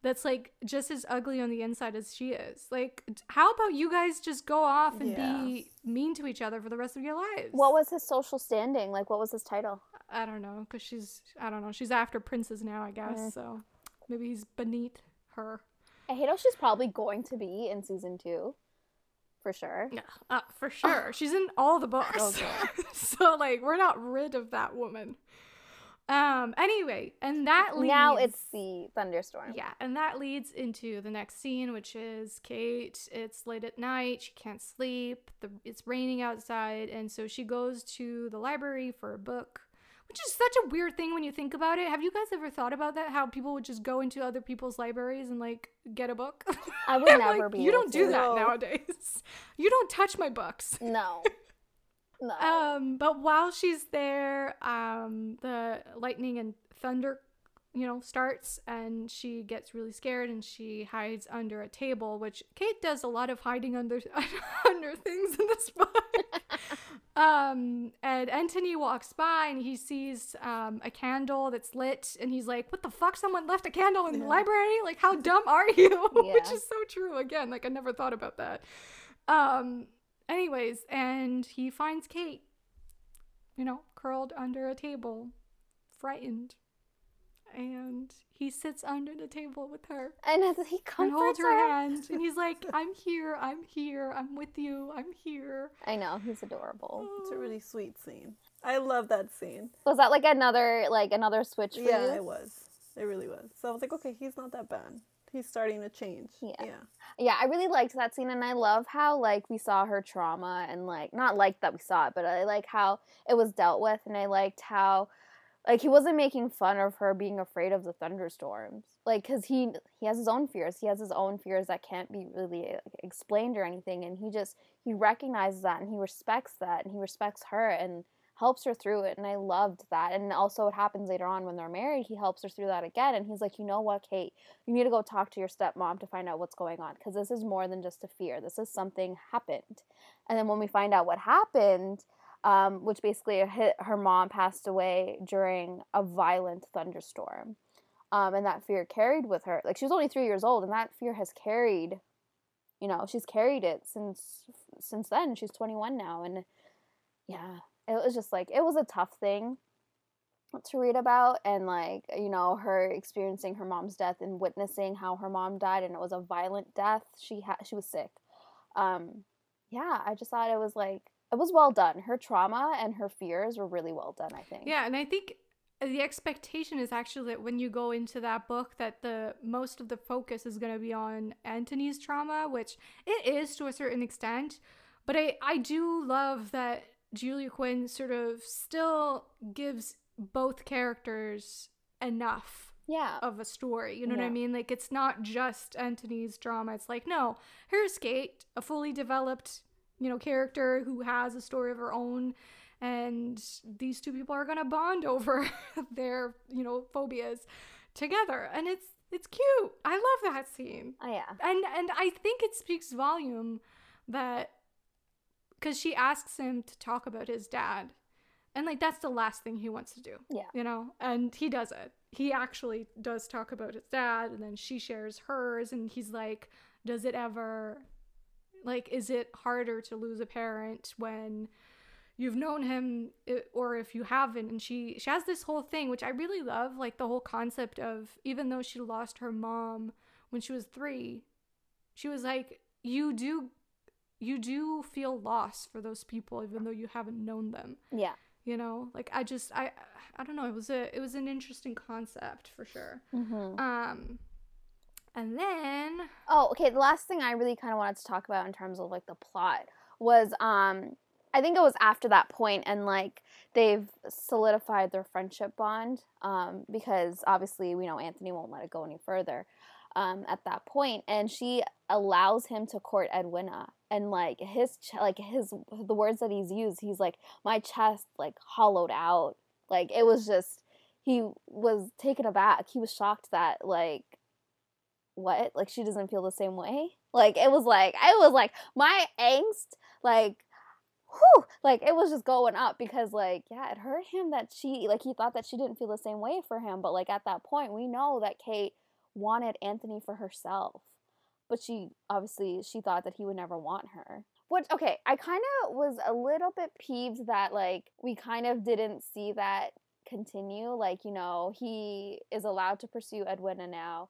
That's like just as ugly on the inside as she is. Like, how about you guys just go off and be mean to each other for the rest of your lives? What was his social standing? Like, what was his title? I don't know, because she's I don't know. She's after princes now, I guess. Mm. So maybe he's beneath her. I hate how she's probably going to be in season two. For sure. Yeah, uh, for sure. She's in all the books. [LAUGHS] Okay. so like, we're not rid of that woman. Um. Anyway, and that leads Now it's the thunderstorm. Yeah, and that leads into the next scene, which is Kate. It's late at night. She can't sleep. The, it's raining outside. And so she goes to the library for a book, which is such a weird thing when you think about it. Have you guys ever thought about that? How people would just go into other people's libraries and like get a book? I would [LAUGHS] never like, be You able don't do that No. nowadays. [LAUGHS] You don't touch my books. No. No. [LAUGHS] Um, but while she's there, um, the lightning and thunder, you know, starts, and she gets really scared, and she hides under a table, which Kate does a lot of hiding under under things in this book. Um, and Anthony walks by, and he sees um, a candle that's lit, and he's like, "What the fuck? Someone left a candle in the Yeah. library? Like, how [LAUGHS] dumb are you?" [LAUGHS] which is so true. Again, like I never thought about that. Um, anyways, and he finds Kate, you know, curled under a table, frightened. And he sits under the table with her and as he and comforts holds her her. hand. And he's like, [LAUGHS] I'm here, I'm here, I'm with you, I'm here. I know he's adorable. It's a really sweet scene. I love that scene. Was that like another like another switch for you? Yeah, you? it was. It really was. So I was like, okay, he's not that bad. He's starting to change. Yeah. Yeah. Yeah, I really liked that scene, and I love how like we saw her trauma, and like not like that we saw it, but I like how it was dealt with, and I liked how like he wasn't making fun of her being afraid of the thunderstorms, like because he he has his own fears, he has his own fears that can't be really explained or anything, and he just he recognizes that and he respects that, and he respects her and helps her through it, and I loved that, and also what happens later on when they're married, he helps her through that again, and he's like, you know what, Kate you need to go talk to your stepmom to find out what's going on because this is more than just a fear. This is something happened. And then when we find out what happened, um, which basically hit, her mom passed away during a violent thunderstorm. Um, and that fear carried with her. Like she was only three years old, and that fear has carried, you know, she's carried it since since then. She's 21 now, and yeah, it was just like it was a tough thing to read about and like you know her experiencing her mom's death and witnessing how her mom died and it was a violent death she had she was sick um yeah i just thought it was like it was well done her trauma and her fears were really well done i think Yeah, and I think uh, the expectation is actually that when you go into that book that the most of the focus is going to be on Anthony's trauma, which it is to a certain extent, but I I do love that Julia Quinn sort of still gives both characters enough yeah of a story. You know what I mean? Like it's not just Anthony's drama. It's like, no, here's Kate, a fully developed, you know, character who has a story of her own and these two people are going to bond [LAUGHS] over their, you know, phobias together. And it's it's cute. I love that scene. oh yeah And and I think it speaks volume that cuz she asks him to talk about his dad. And like that's the last thing he wants to do yeah you know and he does it he actually does talk about his dad and then she shares hers and he's like does it ever like is it harder to lose a parent when you've known him or if you haven't? And she she has this whole thing which i really love like the whole concept of even though she lost her mom when she was 3 she was like you do you do feel lost for those people even though you haven't known them. Yeah. You know? Like i just i i don't know. It was a it was an interesting concept for sure. Mm-hmm. um and then Oh, okay. The last thing I really kind of wanted to talk about in terms of like the plot was um I think it was after that point and like they've solidified their friendship bond um because obviously we know Anthony won't let it go any further um at that point and she allows him to court Edwina and like his ch- like his the words that he's used he's like my chest like hollowed out like it was just he was taken aback he was shocked that like what? Like she doesn't feel the same way? Like it was like I was like my angst like whew, like it was just going up because like yeah it hurt him that she like he thought that she didn't feel the same way for him but like at that point we know that kate wanted anthony for herself but she obviously she thought that he would never want her. Which okay i kind of was a little bit peeved that like we kind of didn't see that continue like you know he is allowed to pursue edwina now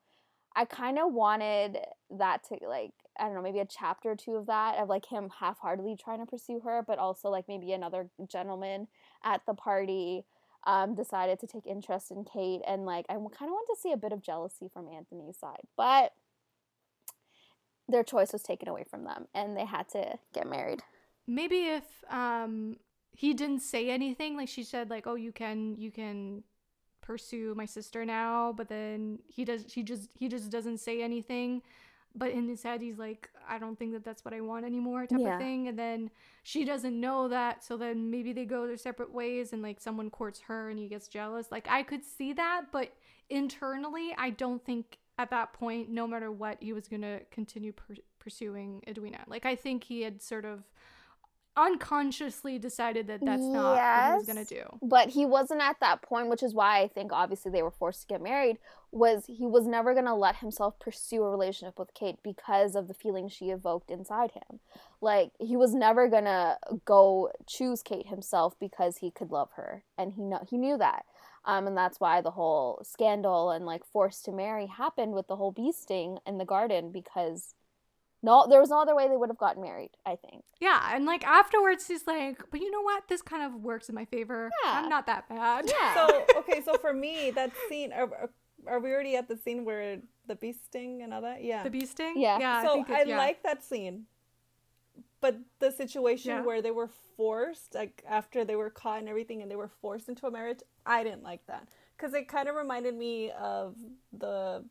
I kind of wanted that to like I don't know maybe a chapter or two of that of like him half-heartedly trying to pursue her, but also like maybe another gentleman at the party um, decided to take interest in Kate, and like I kind of want to see a bit of jealousy from Anthony's side, but their choice was taken away from them, and they had to get married. maybe if um he didn't say anything. Like she said, like, oh, you can you can pursue my sister now, but then he does he just he just doesn't say anything. But in his head, he's like, I don't think that that's what I want anymore, type Yeah. of thing. And then she doesn't know that, so then maybe they go their separate ways, and like someone courts her, and he gets jealous. Like I could see that, but internally, I don't think at that point, no matter what, he was gonna continue per- pursuing Edwina. Like I think he had sort of unconsciously decided that that's not what he was gonna do. but he wasn't at that point which is why i think obviously they were forced to get married was he was never going to let himself pursue a relationship with kate because of the feelings she evoked inside him. Like he was never going to go choose kate himself because he could love her and he know he knew that. Um, and that's why the whole scandal and like forced to marry happened with the whole bee sting in the garden because no there was no other way they would have gotten married i think Yeah, and like afterwards, he's like, "But you know what? This kind of works in my favor. Yeah. I'm not that bad." yeah So okay, so for me, that scene. Are, are- are we already at the scene where the bee sting and all that? Yeah. The bee sting. Yeah. yeah. so I, think I, yeah. like that scene, but the situation Yeah. where they were forced, like after they were caught and everything, and they were forced into a marriage, I didn't like that because it kind of reminded me of the,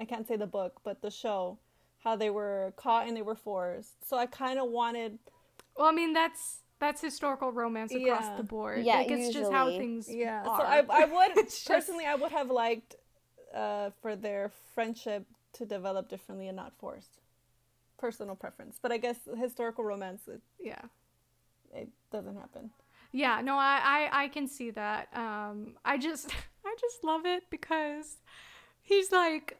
I can't say the book, but the show, how they were caught and they were forced. So I kind of wanted, Well, I mean, that's that's historical romance across Yeah. the board. Yeah, like it's just how usually. things. yeah. Are. So I, I would [LAUGHS] just- personally, I would have liked, uh, for their friendship to develop differently and not forced. Personal preference, but I guess historical romance, it, yeah. it doesn't happen. Yeah, no, I, I I can see that. Um, I just [LAUGHS] I just love it because he's like,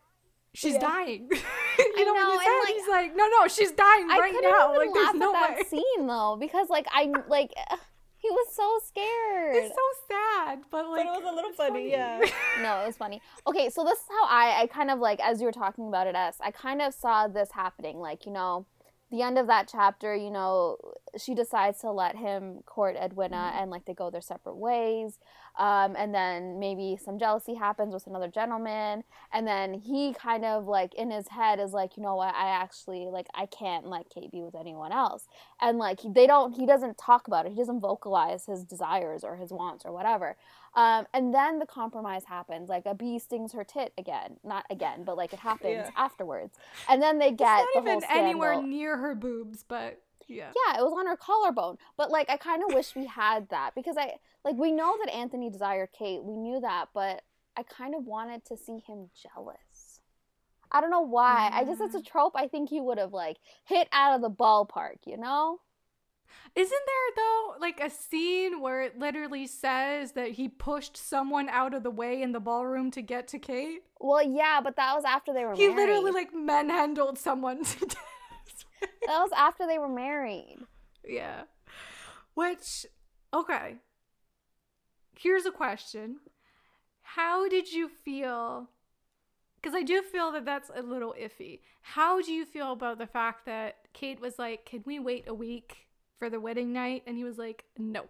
she's Yeah. dying. [LAUGHS] you know, know, in his and, like, he's like, no, no, she's dying I right couldn't now. even Like, there's laugh no at way. that scene though, because like I like [SIGHS] he was so scared. It's so sad, but like, but it was a little it's funny, yeah. [LAUGHS] no, it was funny. Okay, so this is how I I kind of like as you were talking about it, S. I kind of saw this happening. Like you know, the end of that chapter, you know, she decides to let him court Edwina, mm-hmm. and like they go their separate ways. Um, and then maybe some jealousy happens with another gentleman, and then he kind of like in his head is like, you know what, I actually like I can't let Kate be with anyone else, and like they don't, he doesn't talk about it, he doesn't vocalize his desires or his wants or whatever. Um, and then the compromise happens, like a bee stings her tit again, not again, but like it happens Yeah. afterwards, and then they get it's the not whole even anywhere near her boobs, but yeah. Yeah, it was on her collarbone. But like I kind of wish we had that because I like we know that Anthony desired Kate. We knew that, but I kind of wanted to see him jealous. I don't know why. I just it's a mm. trope I think he would have like hit out of the ballpark, you know? Isn't there though like a scene where it literally says that he pushed someone out of the way in the ballroom to get to Kate? Well, yeah, but that was after they were He married. literally like manhandled someone [LAUGHS] to death. [LAUGHS] that was after they were married. yeah. Which okay. Here's a question. How did you feel? Because I do feel that that's a little iffy. How do you feel about the fact that Kate was like, Can we wait a week for the wedding night? And he was like, No,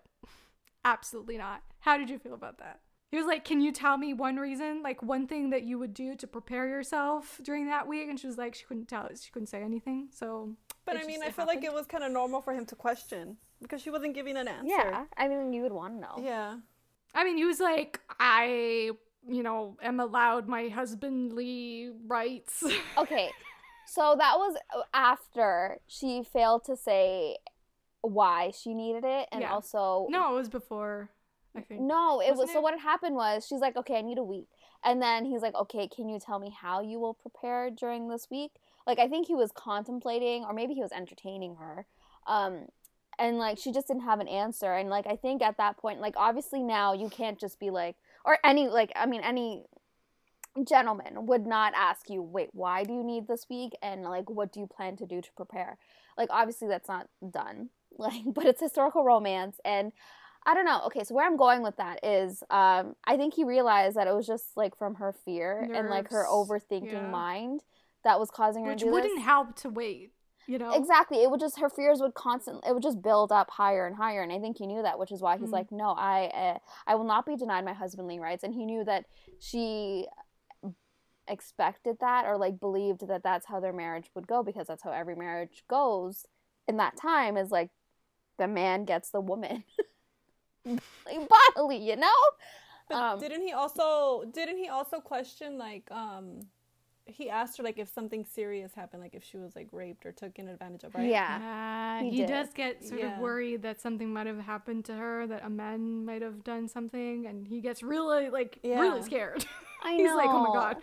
absolutely not. How did you feel about that? He was like, Can you tell me one reason, like one thing that you would do to prepare yourself during that week? And she was like, She couldn't tell, she couldn't say anything. So, But it I mean, just- I it feel like it was kind of normal for him to question because she wasn't giving an answer. Yeah, I mean you would want to know. Yeah. I mean, he was like, I, you know, am allowed my husbandly rights. [LAUGHS] Okay, so that was uh, after she failed to say why she needed it, and Yeah. also no, it was before, I think. No, it was Wasn't so what had happened was she's like, okay, I need a week. And then he's like, okay, can you tell me how you will prepare during this week? Like, I think he was contemplating, or maybe he was entertaining her. Um, and like, she just didn't have an answer. And like, I think at that point, like, obviously now you can't just be like, or any, like, I mean, any gentleman would not ask you, wait, why do you need this week? And like, what do you plan to do to prepare? Like, obviously that's not done. [LAUGHS] Like, but it's historical romance and I don't know. Okay, so where I'm going with that is um I think he realized that it was just like from her fear and like her overthinking yeah. mind that was causing her Which to do wouldn't this. help to wait, you know? Exactly. It would just her fears would constantly it would just build up higher and higher and I think he knew that, which is why he's Mhm. like, "No, I uh, I will not be denied my husbandly rights." And he knew that she expected that or like believed that that's how their marriage would go because that's how every marriage goes in that time is like the man gets the woman. [LAUGHS] like bodily, you know? But Um, didn't he also didn't he also question like um he asked her like if something serious happened, like if she was like raped or taken advantage of, right? Yeah. Yeah, he he, does get sort Yeah. of worried that something might have happened to her, that a man might have done something, and he gets really like Yeah. really scared. [LAUGHS] I He's like, oh my god.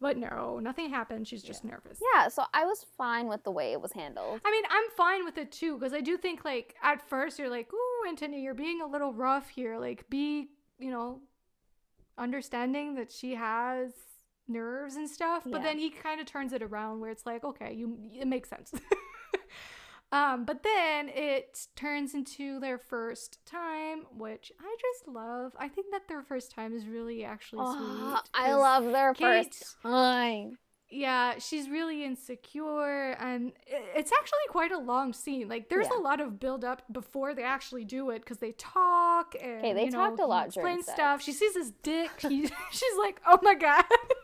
But no, nothing happened. She's just nervous. Yeah, so I was fine with the way it was handled. I mean, I'm fine with it too because I do think like at first you're like, "Ooh, Anthony, you're being a little rough here. Like, be you know, understanding that she has nerves and stuff." But Yeah. then he kind of turns it around where it's like, "Okay, you it makes sense." [LAUGHS] um, but then it turns into their first time, which I just love. I think that their first time is really actually Oh, sweet. I love their Kate- first time. yeah, she's really insecure, and it's actually quite a long scene. Like, there's Yeah. a lot of build up before they actually do it because they talk and Okay, they you know, talked a lot during explains stuff. She sees his dick. He, [LAUGHS] she's like, "Oh my god, [LAUGHS]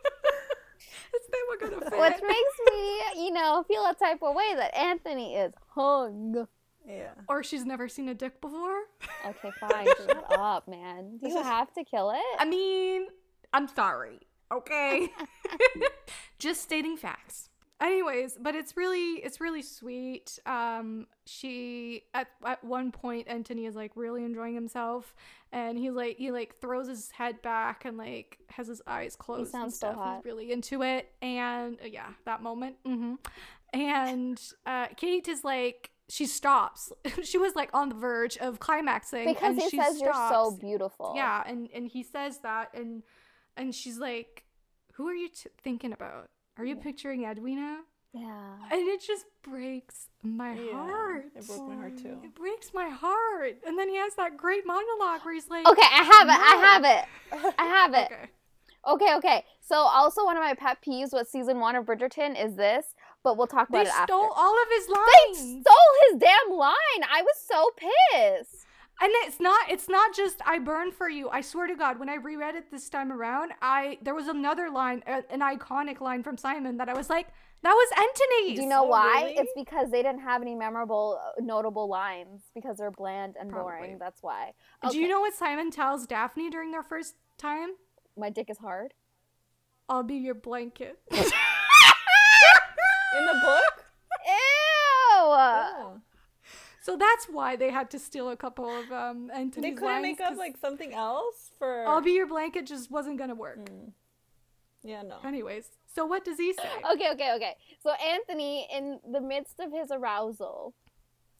is that gonna fit?" Which makes me, you know, feel a type of way that Anthony is hung. Yeah. or she's never seen a dick before. Okay, [LAUGHS] fine. Shut up, man. Do you have to kill it? I mean, I'm sorry. Okay. [LAUGHS] [LAUGHS] Just stating facts. Anyways, but it's really it's really sweet. Um she at at one point Anthony is like really enjoying himself and he like he like throws his head back and like has his eyes closed and sounds so stuff. hot. He's really into it and uh, yeah, that moment. mm-hmm. And uh Kate is like she stops. [LAUGHS] she was like on the verge of climaxing Because and he says you're so beautiful. Yeah, and and he says that, and and she's like, "Who are you t- thinking about? Are you picturing Edwina?" Yeah. And it just breaks my Yeah, heart. it broke my heart too. It breaks my heart. And then he has that great monologue where he's like, Okay, I have it. I have it. I [LAUGHS] have it. Okay. Okay, okay. So also one of my pet peeves with season one of Bridgerton is this, but we'll talk They about it after. stole all of his lines. They stole his damn line. I was so pissed. And it's not it's not just I burn for you. I swear to God, when I reread it this time around, I there was another line, a, an iconic line from Simon that I was like, that was Anthony's. Do you know Oh, why? really? It's because they didn't have any memorable, uh, notable lines because they're bland and Probably. boring. That's why. Do you know what Simon tells Daphne during their first time? My dick is hard. I'll be your blanket. [LAUGHS] In the book? Ew. Oh. So that's why they had to steal a couple of um Anthony's They couldn't lines, make up like something else for I'll be your blanket just wasn't gonna work. Yeah, no. Anyways, so what does he say? [GASPS] Okay, okay, okay. So Anthony, in the midst of his arousal,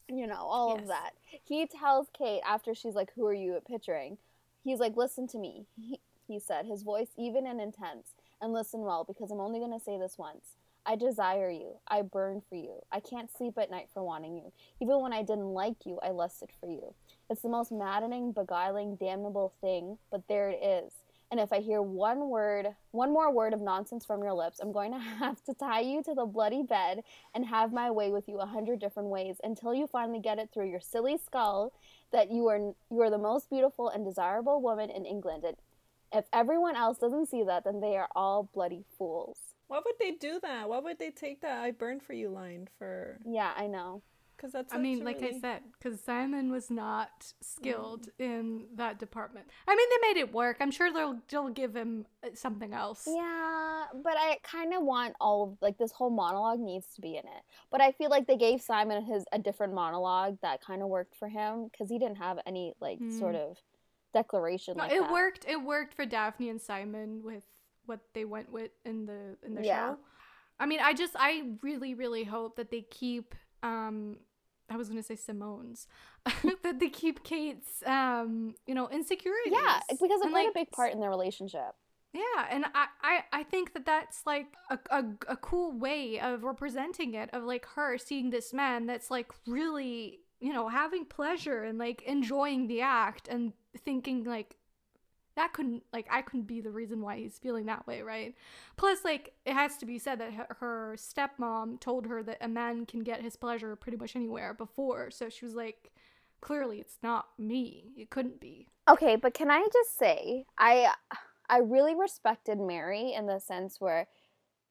you know, all Yes. of that, he tells Kate after she's like, "Who are you at picturing?" He's like, "Listen to me." He, he said, his voice even and intense, and listen well because I'm only gonna say this once. I desire you. I burn for you. I can't sleep at night for wanting you. Even when I didn't like you, I lusted for you. It's the most maddening, beguiling, damnable thing, but there it is. And if I hear one word, one more word of nonsense from your lips, I'm going to [LAUGHS] have to tie you to the bloody bed and have my way with you a hundred different ways until you finally get it through your silly skull that you are you are the most beautiful and desirable woman in England. And if everyone else doesn't see that, then they are all bloody fools. Why would they do that? Why would they take that "I burn for you" line for? Yeah, I know. Because that's. I mean, such a like I said, because Simon was not skilled Mm. in that department. I mean, they made it work. I'm sure they'll they'll give him uh, something else. Yeah, but I kind of want all of like this whole monologue needs to be in it. But I feel like they gave Simon his a different monologue that kind of worked for him because he didn't have any like sort of declaration. No, like it that. worked. It worked for Daphne and Simon with what they went with in the in the Yeah. show. I mean, I just I really really hope that they keep um I was gonna say Simone's [LAUGHS] that they keep Kate's um you know insecurities. Yeah, because it And, played like, a big part in their relationship. Yeah, and I, I, I think that that's like a, a, a cool way of representing it, of like her seeing this man that's like really, you know, having pleasure and like enjoying the act and thinking like that couldn't, like, I couldn't be the reason why he's feeling that way, right? Plus, like, it has to be said that her, stepmom told her that a man can get his pleasure pretty much anywhere before, so she was like, clearly it's not me. It couldn't be. Okay, but can I just say I I really respected Mary in the sense where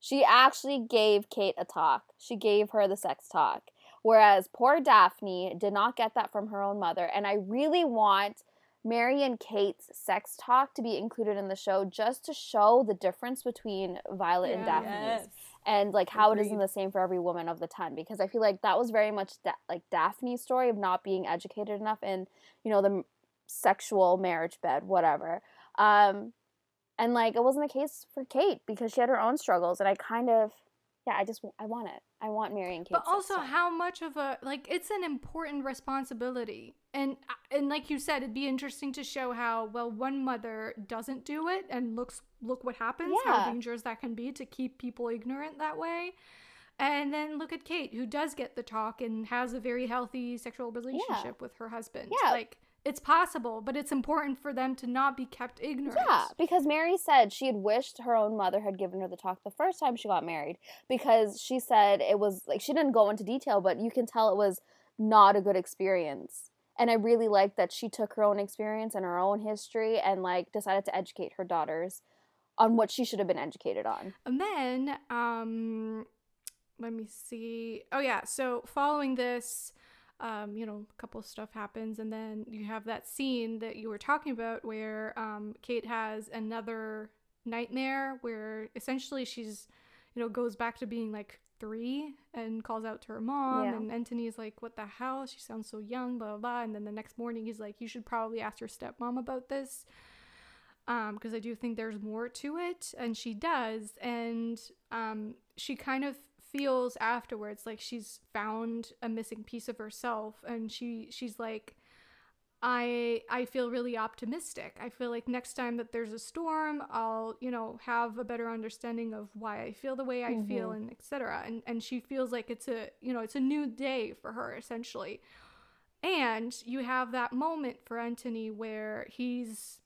she actually gave Kate a talk. She gave her the sex talk. Whereas poor Daphne did not get that from her own mother. And I really want Mary and Kate's sex talk to be included in the show just to show the difference between Violet and Yeah. Daphne's Yes. and like how it isn't the same for every woman of the time because I feel like that was very much da- like Daphne's story of not being educated enough in you know the m- sexual marriage bed whatever um and like it wasn't the case for Kate because she had her own struggles and I kind of yeah I just I want it. I want Mary and Kate but also how much of a like it's an important responsibility. And uh, and like you said it'd be interesting to show how well one mother doesn't do it and looks look what happens yeah. how dangerous that can be to keep people ignorant that way. And then look at Kate who does get the talk and has a very healthy sexual relationship with her husband. Yeah. like it's possible but it's important for them to not be kept ignorant Yeah, because Mary said she had wished her own mother had given her the talk the first time she got married because she said it was like she didn't go into detail, but you can tell it was not a good experience. And I really like that she took her own experience and her own history and like decided to educate her daughters on what she should have been educated on. And then, um, let me see. Oh yeah, so following this, um, you know, a couple stuff happens, and then you have that scene that you were talking about where um, Kate has another nightmare where essentially she's, you know, goes back to being like three and calls out to her mom, Yeah. and Anthony's like, "What the hell? She sounds so young." Blah blah. blah. And then the next morning, he's like, "You should probably ask your stepmom about this." um because i do think there's more to it and she does and um she kind of feels afterwards like she's found a missing piece of herself. And she she's like i i feel really optimistic. I feel like next time that there's a storm i'll you know have a better understanding of why i feel the way i mm-hmm. feel and etc and and she feels like it's a you know it's a new day for her essentially. And you have that moment for Anthony where he's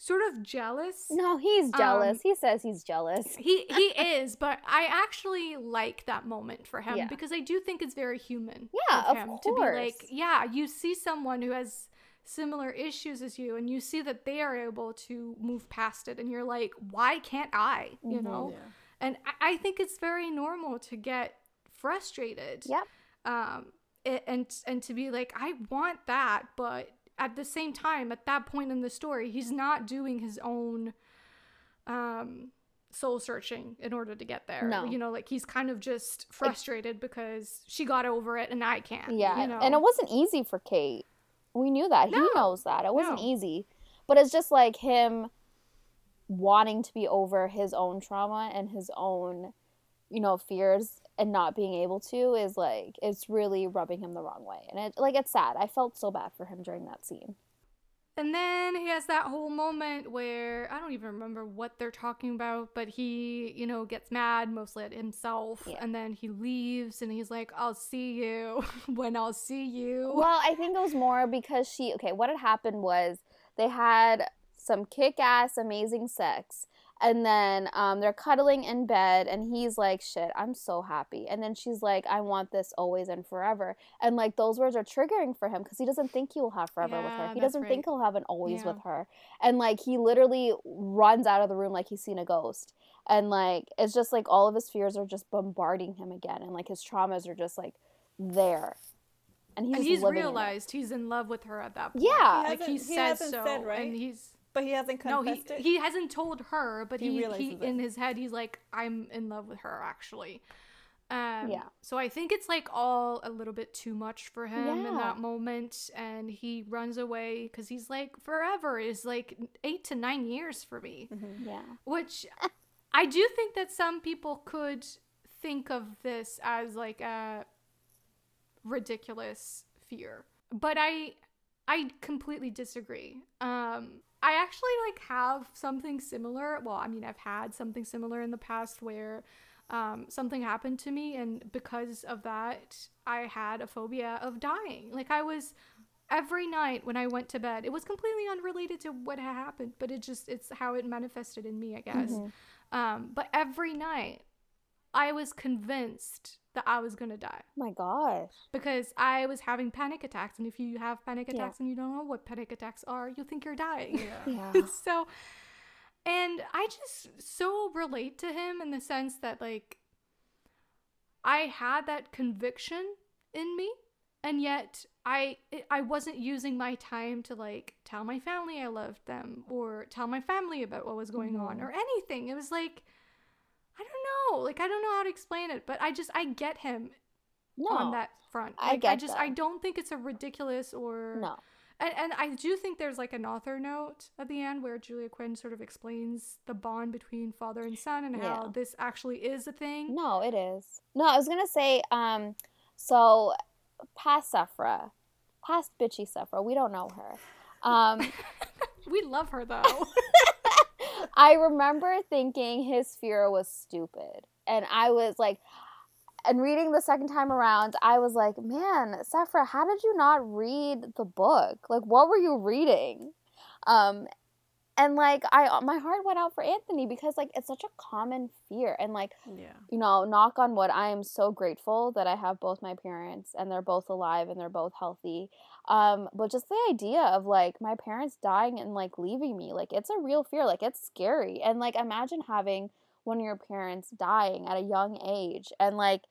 sort of jealous. No, he's jealous. Um, he says he's jealous. He [LAUGHS] he is, but I actually like that moment for him Yeah. because I do think it's very human. Yeah, of him to be like, yeah, you see someone who has similar issues as you and you see that they are able to move past it and you're like, why can't I? You know? Yeah. And I, I think it's very normal to get frustrated Yep. um and and to be like i want that but at the same time at that point in the story he's not doing his own um soul searching in order to get there No. you know like he's kind of just frustrated because she got over it and i can't Yeah, you know and it wasn't easy for Kate. We knew that. No, he knows that. It wasn't no. easy. But it's just like him wanting to be over his own trauma and his own, you know, fears and not being able to is like it's really rubbing him the wrong way. And it like it's sad. I felt so bad for him during that scene. And then he has that whole moment where I don't even remember what they're talking about, but he, you know, gets mad mostly at himself. Yeah. And then he leaves and he's like, I'll see you [LAUGHS] when I'll see you. Well, I think it was more because she okay, what had happened was they had some kick ass amazing sex and then um, they're cuddling in bed and he's like shit i'm so happy and then she's like i want this always and forever and like those words are triggering for him because he doesn't think he will have forever with her he doesn't right. think he'll have an always Yeah. with her and like he literally runs out of the room like he's seen a ghost and like it's just like all of his fears are just bombarding him again and like his traumas are just like there and he's, and he's living in it. realized he's in love with her at that point. Yeah. like he, he says so, said, right? and he's But he hasn't confessed no, he it. he hasn't told her, but He he, he, in his head he's like, I'm in love with her actually. Um, Yeah. So I think it's like all a little bit too much for him in that moment, and he runs away because he's like, forever is like eight to nine years for me, Mm-hmm. yeah which I do think that some people could think of this as like a ridiculous fear, but I I completely disagree. Um, I actually like have something similar. Well, I mean, I've had something similar in the past where um, something happened to me, and because of that, I had a phobia of dying. Like I was every night when I went to bed. It was completely unrelated to what had happened, but it just it's how it manifested in me, I guess. Um, but every night, I was convinced that I was gonna die my gosh because I was having panic attacks. And if you have panic Yeah. attacks and you don't know what panic attacks are, you think you're dying. yeah [LAUGHS] [LAUGHS] so, and I just so relate to him in the sense that, like, I had that conviction in me and yet I I wasn't using my time to like tell my family I loved them or tell my family about what was going mm-hmm. on or anything. It was like I don't know, like I don't know how to explain it, but I just I get him no, on that front. Like, I get I just that. I don't think it's a ridiculous or no. And, and I do think there's like an author note at the end where Julia Quinn sort of explains the bond between father and son and yeah. how this actually is a thing. No, it is. No, I was gonna say, um, so past Sephra, past bitchy Sephra. We don't know her. Um, [LAUGHS] we love her though. [LAUGHS] I remember thinking his fear was stupid, and I was like, and reading the second time around, I was like, man, Sephra, how did you not read the book? Like, what were you reading? Um, and like i my heart went out for anthony because like it's such a common fear and like yeah you know knock on wood i am so grateful that i have both my parents and they're both alive and they're both healthy um but just the idea of like my parents dying and like leaving me like it's a real fear like it's scary and like imagine having one of your parents dying at a young age and like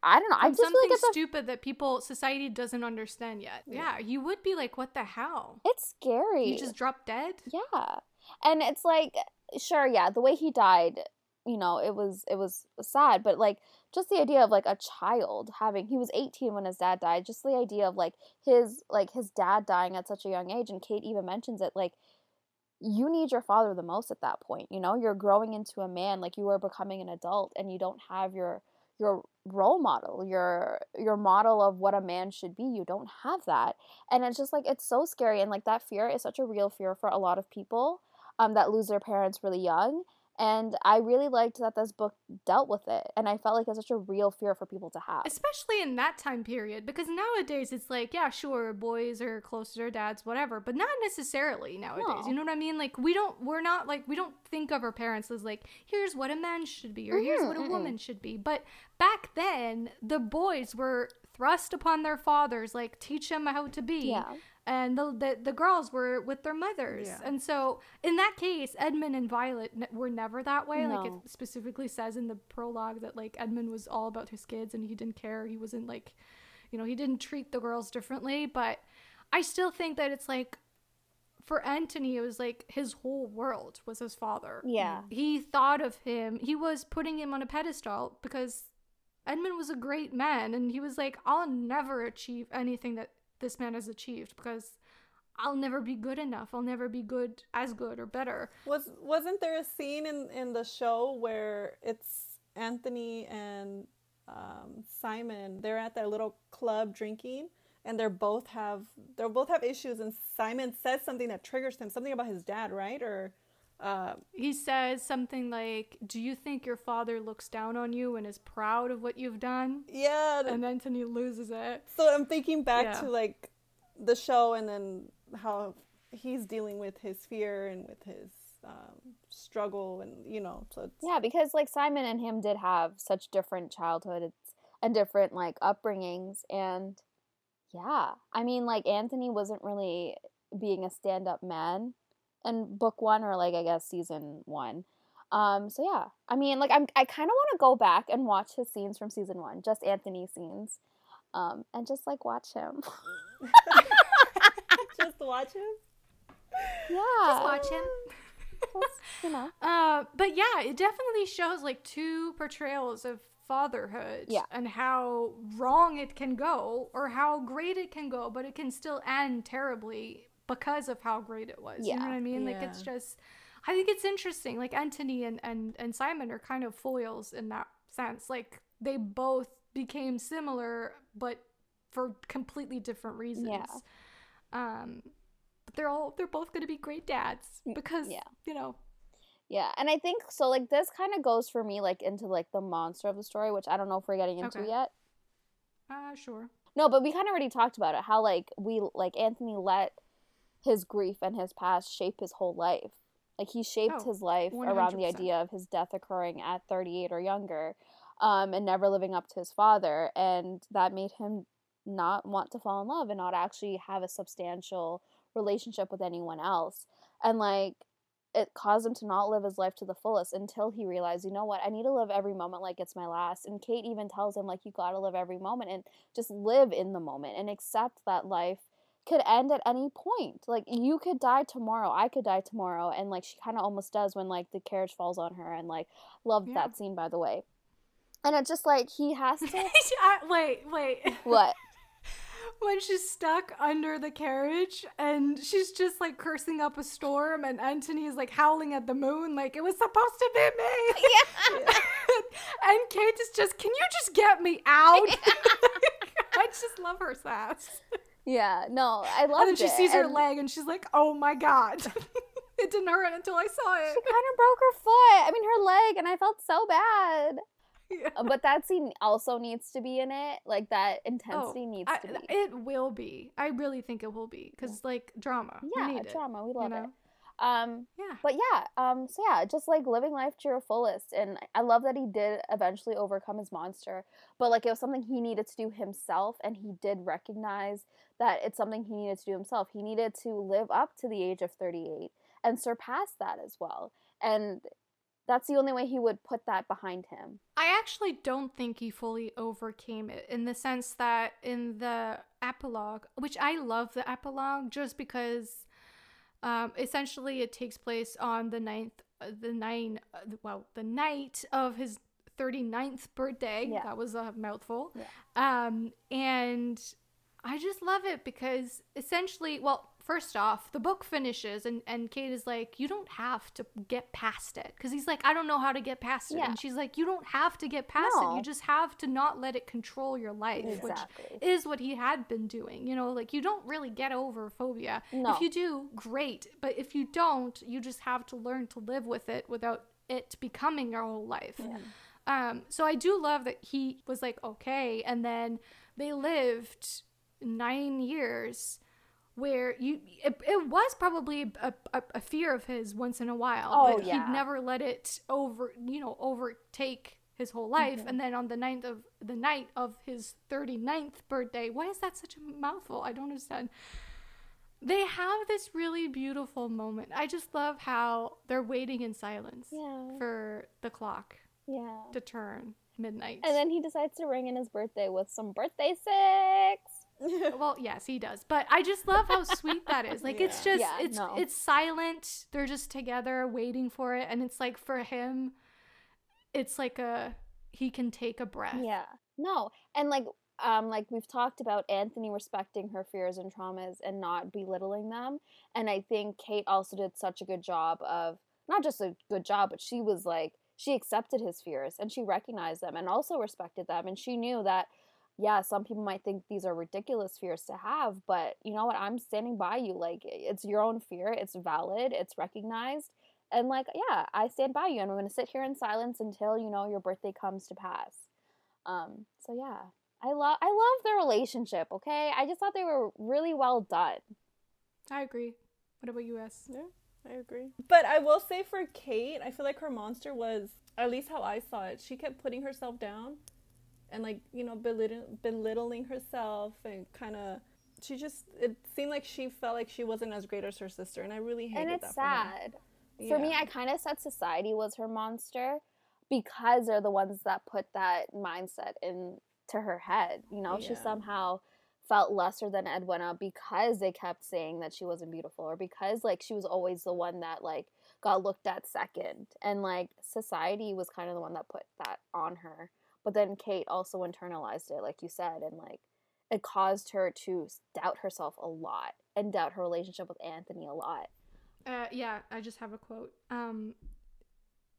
I don't know. I just something feel like it's stupid a... that people society doesn't understand yet. Yeah. yeah, you would be like, "What the hell?" It's scary. You just dropped dead. Yeah, and it's like, sure, yeah, the way he died, you know, it was it was sad, but like just the idea of like a child having he was 18 when his dad died just the idea of like his like his dad dying at such a young age and kate even mentions it like you need your father the most at that point you know? You're growing into a man like you are becoming an adult and you don't have your your role model your your model of what a man should be you don't have that. And it's just like it's so scary and like that fear is such a real fear for a lot of people um that lose their parents really young and I really liked that this book dealt with it. And I felt like it's such a real fear for people to have. Especially in that time period. Because nowadays it's like, yeah, sure, boys are close to their dads, whatever. But not necessarily nowadays. No. You know what I mean? Like, we don't, we're not like, we don't think of our parents as like, here's what a man should be or mm-hmm, here's what a mm-hmm. woman should be. But back then, the boys were thrust upon their fathers, like, teach them how to be. Yeah and the, the, the girls were with their mothers yeah. and so in that case edmund and violet were never that way no. like it specifically says in the prologue that like edmund was all about his kids and he didn't care he wasn't like you know he didn't treat the girls differently but i still think that it's like for Anthony, it was like his whole world was his father. Yeah. He thought of him, he was putting him on a pedestal because Edmund was a great man. And he was like, I'll never achieve anything that this man has achieved because I'll never be good enough. I'll never be good as good or better. Was wasn't there a scene in in the show where it's Anthony and um, Simon? They're at their little club drinking, and they're both have they both have issues. And Simon says something that triggers him, something about his dad, right? Or uh, he says something like, "Do you think your father looks down on you and is proud of what you've done?" Yeah, and then Anthony loses it. So I'm thinking back yeah. to like the show and then how he's dealing with his fear and with his um, struggle, and you know, so yeah, because like Simon and him did have such different childhoods and different like upbringings, and yeah, I mean, like Anthony wasn't really being a stand-up man in book one or like I guess season one. Um, so yeah, I mean, like I'm, I kind of want to go back and watch his scenes from season one, just Anthony scenes, um, and just like watch him. [LAUGHS] just watch him. Yeah, just watch him. Just, you know. [LAUGHS] Uh, but yeah, it definitely shows like two portrayals of fatherhood yeah. and how wrong it can go or how great it can go, but it can still end terribly because of how great it was. Yeah. You know what I mean? Yeah. Like it's just I think it's interesting. Like Anthony and, and, and Simon are kind of foils in that sense. Like they both became similar but for completely different reasons. Yeah. Um but they're all they're both gonna be great dads mm, because yeah. you know. Yeah, and I think so like this kind of goes for me like into like the monster of the story, which I don't know if we're getting into okay. yet. Uh sure. No, but we kind of already talked about it. How like we like Anthony let his grief and his past shape his whole life. Like he shaped oh, his life 100%. around the idea of his death occurring at 38 or younger, um, and never living up to his father, and that made him not want to fall in love and not actually have a substantial relationship with anyone else. And like it caused him to not live his life to the fullest until he realized, you know what, I need to live every moment like it's my last. And Kate even tells him, like, you got to live every moment and just live in the moment and accept that life could end at any point. Like, you could die tomorrow. I could die tomorrow. And, like, she kind of almost does when, like, the carriage falls on her. And, like, loved Yeah. that scene, by the way. And it's just like, he has [LAUGHS] to. I- wait, wait. [LAUGHS] what? when she's stuck under the carriage and she's just like cursing up a storm and Anthony is like howling at the moon like it was supposed to be me. Yeah. [LAUGHS] and Kate is just, can you just get me out? I just love her sass. Yeah, no, I love it. And then she it. sees her and leg and she's like, oh my god. [LAUGHS] it didn't hurt until I saw it. She kind of broke her foot. I mean, her leg, and I felt so bad. [LAUGHS] Yeah. Uh, But that scene also needs to be in it. Like that Oh, intensity needs I- to be. it will be. I really think it will be because, like, drama. We yeah, need drama. We you love know? it. Um, Yeah. but yeah, um, so yeah, just like living life to your fullest, and I love that he did eventually overcome his monster. But like it was something he needed to do himself, and he did recognize that it's something he needed to do himself. He needed to live up to the age of thirty-eight and surpass that as well, and that's the only way he would put that behind him. I actually don't think he fully overcame it in the sense that in the epilogue, which I love the epilogue just because um, essentially it takes place on the ninth, uh, the nine, uh, well, the night of his 39th birthday. Yeah. That was a mouthful. Yeah. Um, and I just love it because essentially, well, first off, the book finishes and, and Kate is like, you don't have to get past it. Because he's like, I don't know how to get past it. Yeah. And she's like, you don't have to get past it. No. You just have to not let it control your life, Exactly. which is what he had been doing. You know, like you don't really get over phobia. No. If you do, great. But if you don't, you just have to learn to live with it without it becoming your whole life. Yeah. Um, so I do love that he was like, okay, and then they lived nine years where you it, it was probably a, a, a fear of his once in a while Oh, but yeah. he'd never let it over you know overtake his whole life Mm-hmm. and then on the ninth of the night of his 39th birthday why is that such a mouthful i don't understand they have this really beautiful moment i just love how they're waiting in silence Yeah. for the clock Yeah. to turn midnight And then he decides to ring in his birthday with some birthday six. [LAUGHS] well yes he does but i just love how sweet that is like it's just Yeah, it's no. it's silent they're just together waiting for it and it's like for him it's like a he can take a breath Yeah. No. And like um like we've talked about Anthony respecting her fears and traumas and not belittling them. And I think Kate also did such a good job of not just a good job, but she was like she accepted his fears and she recognized them and also respected them and she knew that yeah, some people might think these are ridiculous fears to have, but you know what? I'm standing by you. Like it's your own fear. It's valid. It's recognized. And like, yeah, I stand by you and I'm going to sit here in silence until, you know, your birthday comes to pass. Um, so yeah, I love I love their relationship. Okay, I just thought they were really well done. i agree what about you s Yeah, I agree. But I will say for Kate, I feel like her monster was, at least how I saw it, she kept putting herself down and like, you know, belittling, belittling herself and kind of, she just, it seemed like she felt like she wasn't as great as her sister. And I really hated and that it's for sad. For me, I kind of said society was her monster because they're the ones that put that mindset into her head. You know, she somehow felt lesser than Edwina because they kept saying that she wasn't beautiful or because like she was always the one that like got looked at second and like society was kind of the one that put that on her but then Kate also internalized it like you said and like it caused her to doubt herself a lot and doubt her relationship with Anthony a lot Uh, yeah, I just have a quote. Um,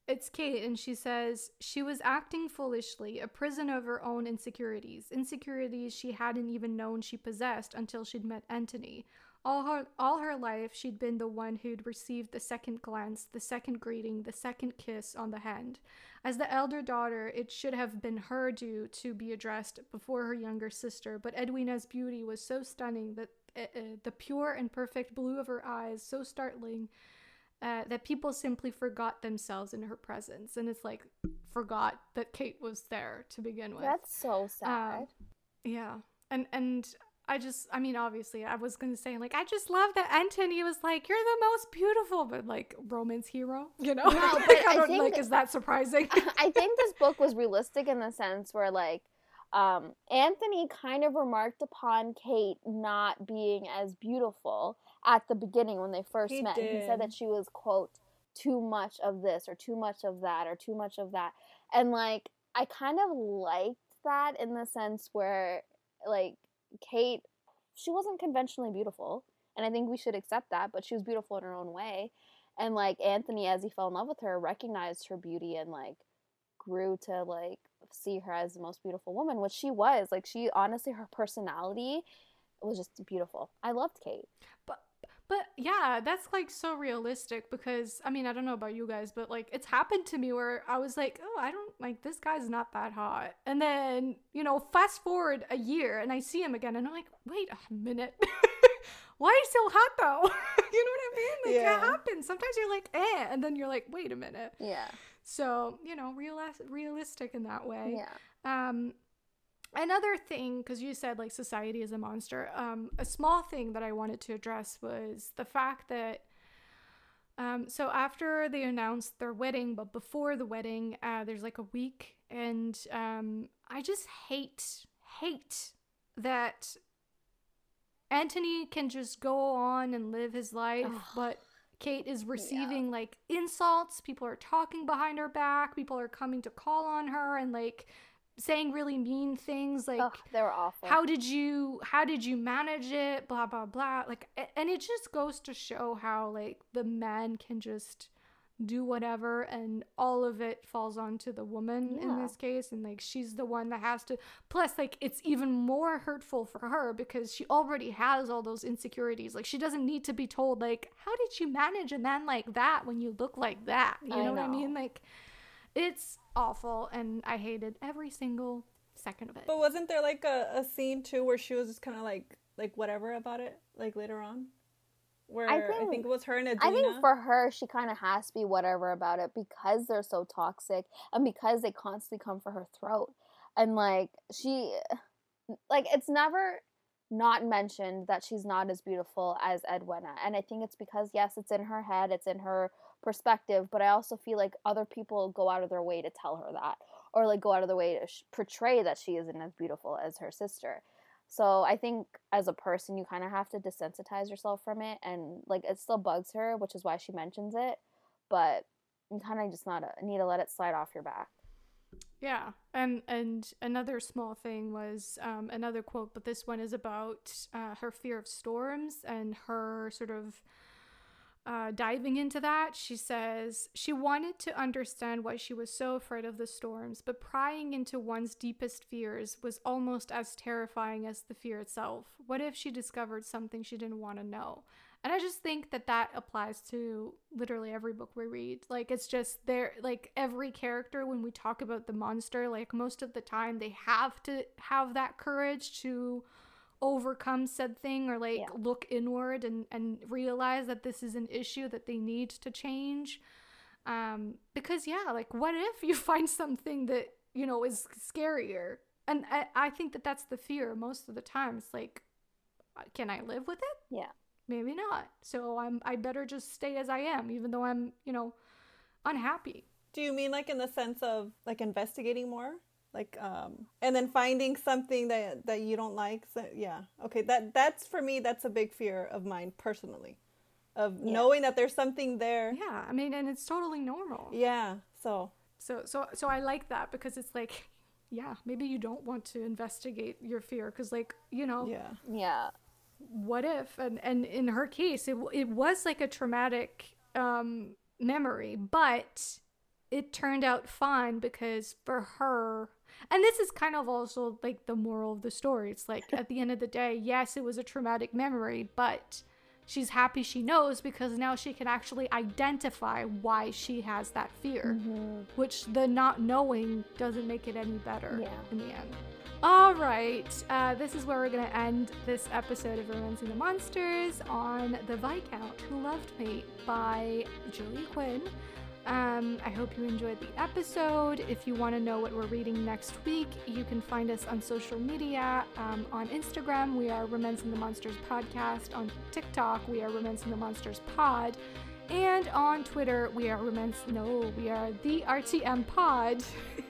it's Kate, and she says she was acting foolishly, a prison of her own insecurities, insecurities she hadn't even known she possessed until she'd met Anthony. All her all her life, she'd been the one who'd received the second glance, the second greeting, the second kiss on the hand. As the elder daughter, it should have been her due to be addressed before her younger sister, but Edwina's beauty was so stunning that uh, the pure and perfect blue of her eyes so startling uh, that people simply forgot themselves in her presence, and it's like forgot that Kate was there to begin with. that's so sad Um, yeah, and and I just, I mean, obviously, I was gonna say like, I just love that Anthony was like, "You're the most beautiful," but like romance hero, you know? No, [LAUGHS] like, I I think- like. Is that surprising? [LAUGHS] I think this book was realistic in the sense where like um, Anthony kind of remarked upon Kate not being as beautiful at the beginning when they first He met. He said that she was quote too much of this or too much of that or too much of that. And like I kind of liked that in the sense where like Kate she wasn't conventionally beautiful and I think we should accept that, but she was beautiful in her own way. And like Anthony as he fell in love with her recognized her beauty and like grew to like see her as the most beautiful woman, which she was. Like she honestly her personality was just beautiful. I loved Kate. But but yeah, that's like so realistic because I mean, I don't know about you guys, but like it's happened to me where I was like, "Oh, I don't like this guy's not that hot." And then, you know, fast forward a year and I see him again and I'm like, "Wait a minute. [LAUGHS] Why are you so hot though?" [LAUGHS] you know what I mean? Like Yeah. that happens. Sometimes you're like, "Eh," and then you're like, "Wait a minute." Yeah. So, you know, realis- realistic in that way. Yeah. Um, another thing, because you said like society is a monster. Um, a small thing that I wanted to address was the fact that. Um, so after they announced their wedding, but before the wedding, uh, there's like a week, and um, I just hate hate that Anthony can just go on and live his life, Ugh. but Kate is receiving like insults. People are talking behind her back. People are coming to call on her and like saying really mean things like they were awful. how did you how did you manage it? Blah blah blah. Like and it just goes to show how like the man can just do whatever and all of it falls onto the woman in this case. And like she's the one that has to plus like it's even more hurtful for her because she already has all those insecurities. Like she doesn't need to be told like how did you manage a man like that when you look like that? You I know, what i mean? like it's awful and i hated every single second of it But wasn't there like a, a scene too where she was just kind of like like whatever about it like later on, where I think, think- it was her and Edwina. I think for her, she kind of has to be whatever about it because they're so toxic and because they constantly come for her throat. And like, she, like, it's never not mentioned that she's not as beautiful as Edwina. And I think it's because, yes, it's in her head, it's in her perspective, but I also feel like other people go out of their way to tell her that or like go out of their way to sh- portray that she isn't as beautiful as her sister. So I think as a person, you kind of have to desensitize yourself from it, and like it still bugs her, which is why she mentions it. But you kind of just not need to let it slide off your back. Yeah, and and another small thing was um, another quote, but this one is about uh, her fear of storms and her sort of uh, diving into that. She says she wanted to understand why she was so afraid of the storms, but prying into one's deepest fears was almost as terrifying as the fear itself. What if she discovered something she didn't want to know? And I just think that that applies to literally every book we read. Like it's just there like every character when we talk about the monster, like most of the time they have to have that courage to overcome said thing or like Yeah. look inward and and realize that this is an issue that they need to change. Um because yeah, like what if you [LAUGHS] find something that, you know, is scarier? And I, I think that that's the fear most of the time. It's like uh, can I live with it? Yeah. maybe not. So I'm I better just stay as I am, even though I'm, you know, unhappy. Do you mean like in the sense of like investigating more? Like um and then finding something that that you don't like? So, yeah. Okay, that that's for me that's a big fear of mine personally. Of Yeah. knowing that there's something there. Yeah, I mean, and it's totally normal. Yeah. So, So so so I like that because it's like, [LAUGHS] yeah, maybe you don't want to investigate your fear because like you know yeah. Yeah. what if and and in her case it it was like a traumatic um memory but it turned out fine because for her and this is kind of also like the moral of the story it's like at the end of the day yes it was a traumatic memory but she's happy she knows because now she can actually identify why she has that fear which the not knowing doesn't make it any better Yeah. in the end. All right, uh, this is where we're going to end this episode of Romancing the Monsters on The Viscount Who Loved Me by Julia Quinn. Um, I hope you enjoyed the episode. If you want to know what we're reading next week, you can find us on social media. Um, on Instagram, we are Romancing the Monsters Podcast. On TikTok, we are Romancing the Monsters Pod. And on Twitter, we are Romance. No, we are the RTM Pod. [LAUGHS]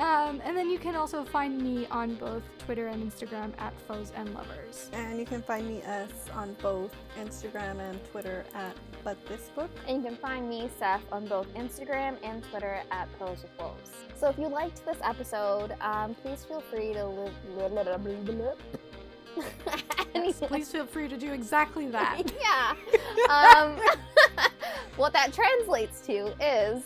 um, and then you can also find me on both Twitter and Instagram at Foes and Lovers. And you can find me us on both Instagram and Twitter at But This Book. And you can find me, Seth, on both Instagram and Twitter at Pose with Wolves. So if you liked this episode, um, please feel free to live. Yes, please feel free to do exactly that. yeah. Um, [LAUGHS] what that translates to is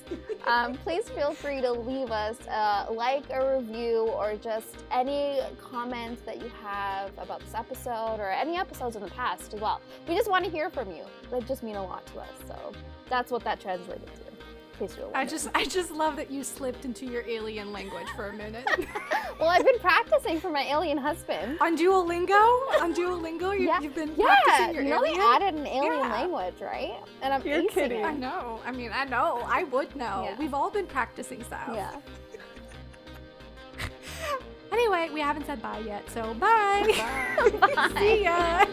um, [LAUGHS] please feel free to leave us a like, a review, or just any comments that you have about this episode or any episodes in the past as well. We just want to hear from you. That just mean a lot to us. So that's what that translated to. In case you're I just I just love that you slipped into your alien language for a minute. [LAUGHS] well, I've been practicing for my alien husband. On Duolingo? On Duolingo? You, Yeah. You've been Yeah, practicing your you know alien? they added an alien Yeah. language, right? And I'm You're kidding. it. I know. I mean, I know. I would know. Yeah. We've all been practicing stuff. Yeah. [LAUGHS] Anyway, we haven't said bye yet, so bye. Bye. [LAUGHS] See ya.